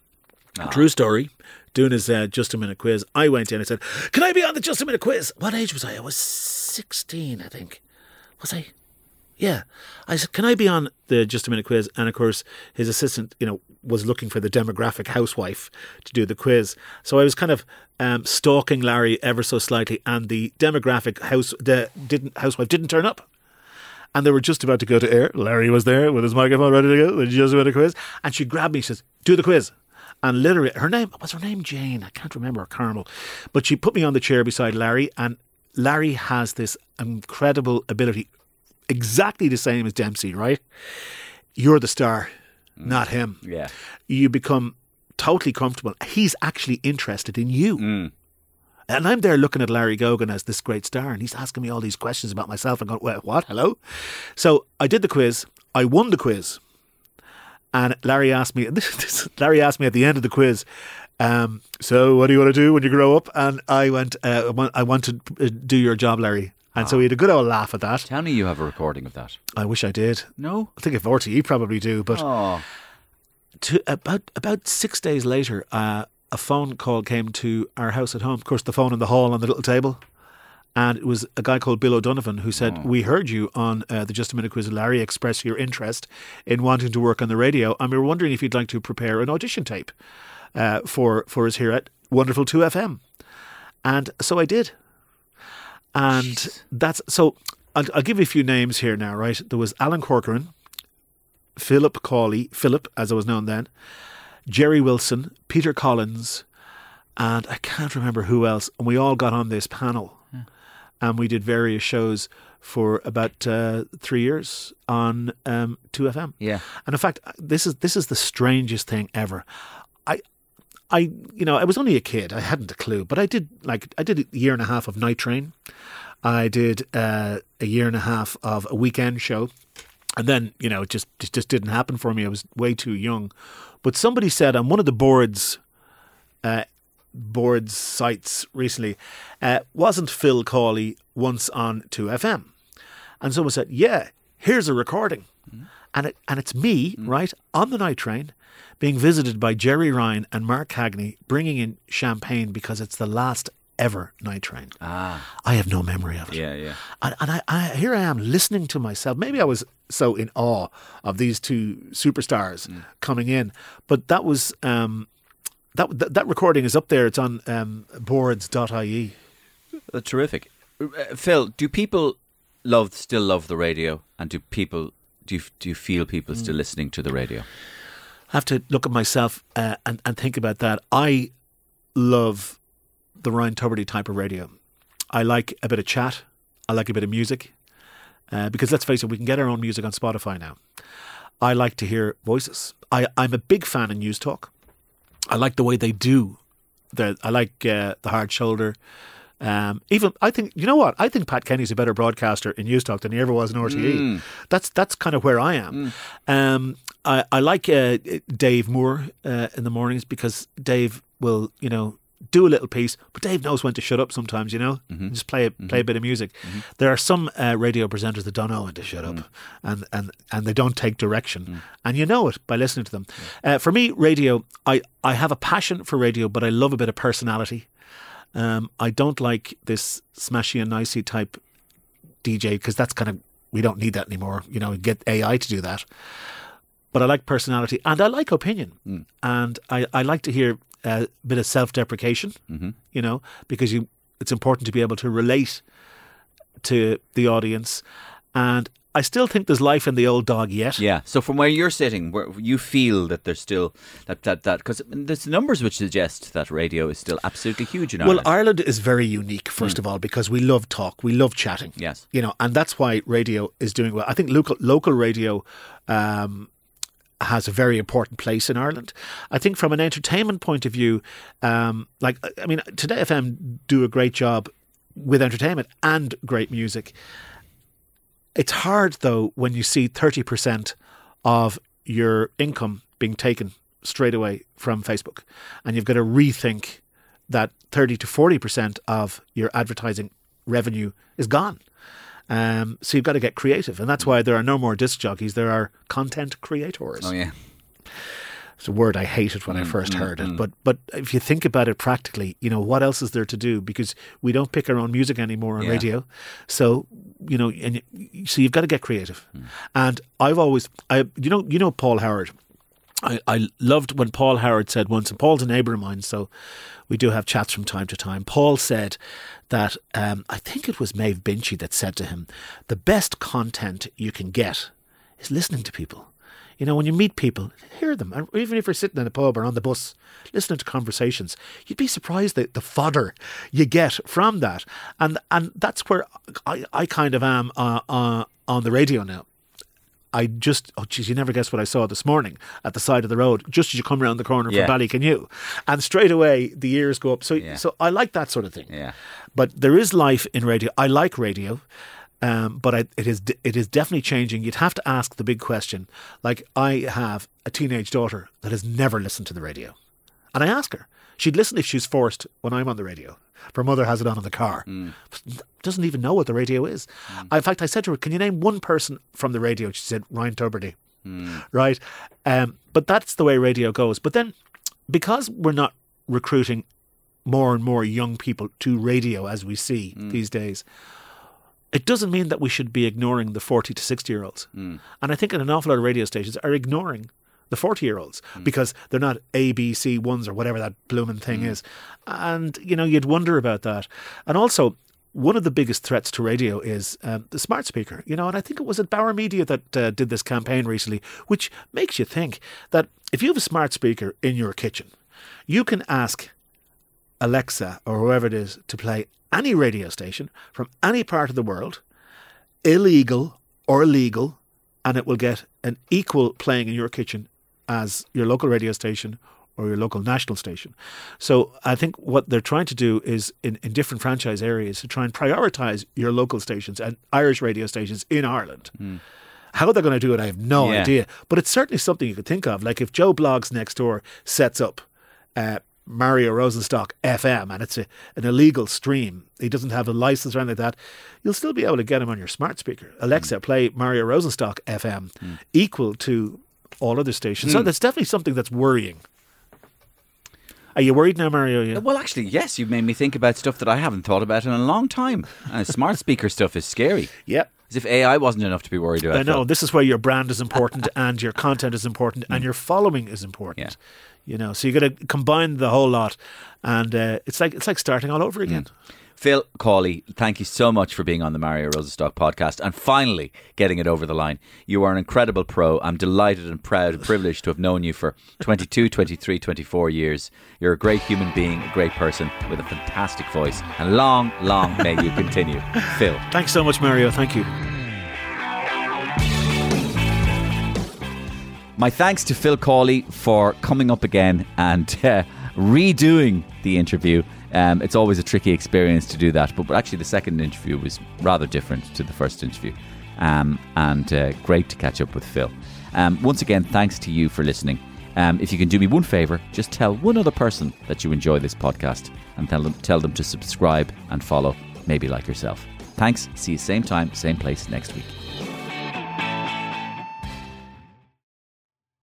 True story. Doing his uh, just a minute quiz. I went in and said, "Can I be on the just a minute quiz?" What age was I? I was 16, I think. Was I? Yeah. I said, Can I be on the Just a Minute quiz? And of course, his assistant, you know, was looking for the demographic housewife to do the quiz. So I was kind of um, stalking Larry ever so slightly, and the demographic house the didn't housewife didn't turn up. And they were just about to go to air. Larry was there with his microphone ready to go. The Just a Minute quiz. And she grabbed me, she says, Do the quiz. And literally, her name was her name Jane. I can't remember, Carmel. But she put me on the chair beside Larry, and Larry has this incredible ability, exactly the same as Dempsey, right? You're the star, not him. yeah. You become totally comfortable. He's actually interested in you. Mm. And I'm there looking at Larry Gogan as this great star, and he's asking me all these questions about myself. and going, "Well, what? Hello?" So I did the quiz. I won the quiz, and Larry asked me. This, this, Larry asked me at the end of the quiz. Um, so, what do you want to do when you grow up? And I went, uh, I want- to uh, do your job, Larry. And so we had a good old laugh at that. Tell me you have a recording of that. I wish I did. No. I think if RTE you probably do, but Oh, to about about six days later, uh, a phone call came to our house at home. Of course, the phone in the hall on the little table, and it was a guy called Bill O'Donovan who said, "We heard you on uh, the Just a Minute Quiz. Larry express your interest in wanting to work on the radio, and we were wondering if you'd like to prepare an audition tape uh, for for us here at Wonderful Two FM." And so I did, and that's so. I'll, I'll give you a few names here now. Right, there was Alan Corcoran. Philip Cawley, Philip as I was known then, Jerry Wilson, Peter Collins, and I can't remember who else. And we all got on this panel, and we did various shows for about uh, three years on um, Two FM. Yeah. and in fact, this is this is the strangest thing ever. I. I, you know, I was only a kid. I hadn't a clue, but I did like I did a year and a half of Night Train. I did uh, a year and a half of a weekend show, and then you know it just it just didn't happen for me. I was way too young. But somebody said on one of the boards, uh, boards sites recently, uh, wasn't Phil Cawley once on Two FM? And someone said, "Yeah, here's a recording," and it and it's me right on the night train, being visited by Gerry Ryan and Mark Cagney, bringing in champagne because it's the last ever night train. ah, I have no memory of it. yeah, yeah. And, and I, I, here I am listening to myself. Maybe I was so in awe of these two superstars coming in, but that was um, that, that that recording is up there. It's on um, boards.ie. Uh, terrific. Uh, Phil, do people love still love the radio, and do people do you, do you feel people still listening to the radio? I have to look at myself uh, and, and think about that. I love the Ryan Tubridy type of radio. I like a bit of chat. I like a bit of music. Uh, because let's face it, we can get our own music on Spotify now. I like to hear voices. I, I'm a big fan of Newstalk. I like the way they do. The, I like uh, the hard shoulder. Um, even I think you know what? I think Pat Kenny's a better broadcaster in Newstalk than he ever was in RTE. That's that's kind of where I am. Um, I, I like uh, Dave Moore uh, in the mornings because Dave will you know do a little piece, but Dave knows when to shut up sometimes, you know, just play a, play a bit of music. There are some uh, radio presenters that don't know when to shut up, and, and and they don't take direction, and you know it by listening to them. Uh, for me, radio, I I have a passion for radio, but I love a bit of personality. Um, I don't like this smashy and nicey type DJ because that's kind of we don't need that anymore. You know, get AI to do that. But I like personality and I like opinion, and I, I like to hear a bit of self deprecation. You know, because you it's important to be able to relate to the audience, and I still think there's life in the old dog yet. Yeah. So from where you're sitting, where you feel that there's still that that that because there's numbers which suggest that radio is still absolutely huge in Ireland. Well, Ireland. Ireland is very unique, first of all, because we love talk, we love chatting. Yes. you know, and that's why radio is doing well. I think local local radio um, has a very important place in Ireland. I think from an entertainment point of view, um, like I mean, Today FM do a great job with entertainment and great music. It's hard though when you see thirty percent of your income being taken straight away from Facebook, and you've got to rethink that thirty to forty percent of your advertising revenue is gone. Um, so you've got to get creative, and that's why there are no more disc jockeys. There are content creators. oh yeah. It's a word I hated when I mm, first mm, heard it, mm. but but if you think about it practically, you know what else is there to do? Because we don't pick our own music anymore on Yeah. radio, so you know, and so you've got to get creative. And I've always, I you know, you know Paul Howard. I, I loved when Paul Howard said once, and Paul's a neighbour of mine, so we do have chats from time to time. Paul said that um, I think it was Maeve Binchy that said to him, "The best content you can get is listening to people." You know, when you meet people, hear them. And even if you're sitting in a pub or on the bus, listening to conversations, you'd be surprised the, the fodder you get from that. And and that's where I, I kind of am uh, uh, on the radio now. I just, oh geez, you never guess what I saw this morning at the side of the road, just as you come around the corner Yeah. from Ballycanoe. And straight away, the ears go up. So, Yeah. so I like that sort of thing. Yeah. But there is life in radio. I like radio, um, but I, it is it is definitely changing. You'd have to ask the big question. Like I have a teenage daughter that has never listened to the radio, and I ask her. She'd listen if she's forced when I'm on the radio. Her mother has it on in the car. Doesn't even know what the radio is. In fact, I said to her, "Can you name one person from the radio?" She said, "Ryan Tubridy." Right, um, but that's the way radio goes. But then, because we're not recruiting more and more young people to radio as we see these days, it doesn't mean that we should be ignoring the 40 to 60 year olds. And I think an awful lot of radio stations are ignoring the 40 year olds because they're not ABC ones or whatever that blooming thing is. And, you know, you'd wonder about that. And also, one of the biggest threats to radio is um, the smart speaker, you know, and I think it was at Bauer Media that uh, did this campaign recently, which makes you think that if you have a smart speaker in your kitchen, you can ask Alexa or whoever it is to play any radio station from any part of the world, illegal or legal, and it will get an equal playing in your kitchen as your local radio station or your local national station. So I think what they're trying to do is in, in different franchise areas to try and prioritize your local stations and Irish radio stations in Ireland. How they're going to do it, I have no Yeah. idea. But it's certainly something you could think of. Like if Joe Blogs next door sets up uh, Mario Rosenstock FM and it's a, an illegal stream, he doesn't have a license or anything like that, you'll still be able to get him on your smart speaker. Alexa, hmm. play Mario Rosenstock FM hmm. equal to all other stations. So hmm. that's definitely something that's worrying. Are you worried now, Mario? Yeah. Well, actually, yes, you've made me think about stuff that I haven't thought about in a long time. Uh, smart speaker stuff is scary. Yeah. As if AI wasn't enough to be worried about. I know this is where your brand is important and your content is important and your following is important. Yeah. You know, so you got to combine the whole lot, and uh, it's like it's like starting all over again. Phil Cawley, thank you so much for being on the Mario Rosenstock podcast and finally getting it over the line. You are an incredible pro. I'm delighted and proud and privileged to have known you for 22, 23, 24 years. You're a great human being, a great person with a fantastic voice. And long, long may you continue. Phil. Thanks so much, Mario. Thank you. My thanks to Phil Cawley for coming up again and uh, redoing the interview. Um, it's always a tricky experience to do that, but, but actually, the second interview was rather different to the first interview. Um, and uh, great to catch up with Phil. Um, once again, thanks to you for listening. Um, if you can do me one favour, just tell one other person that you enjoy this podcast and tell them, tell them to subscribe and follow, maybe like yourself. Thanks. See you same time, same place next week.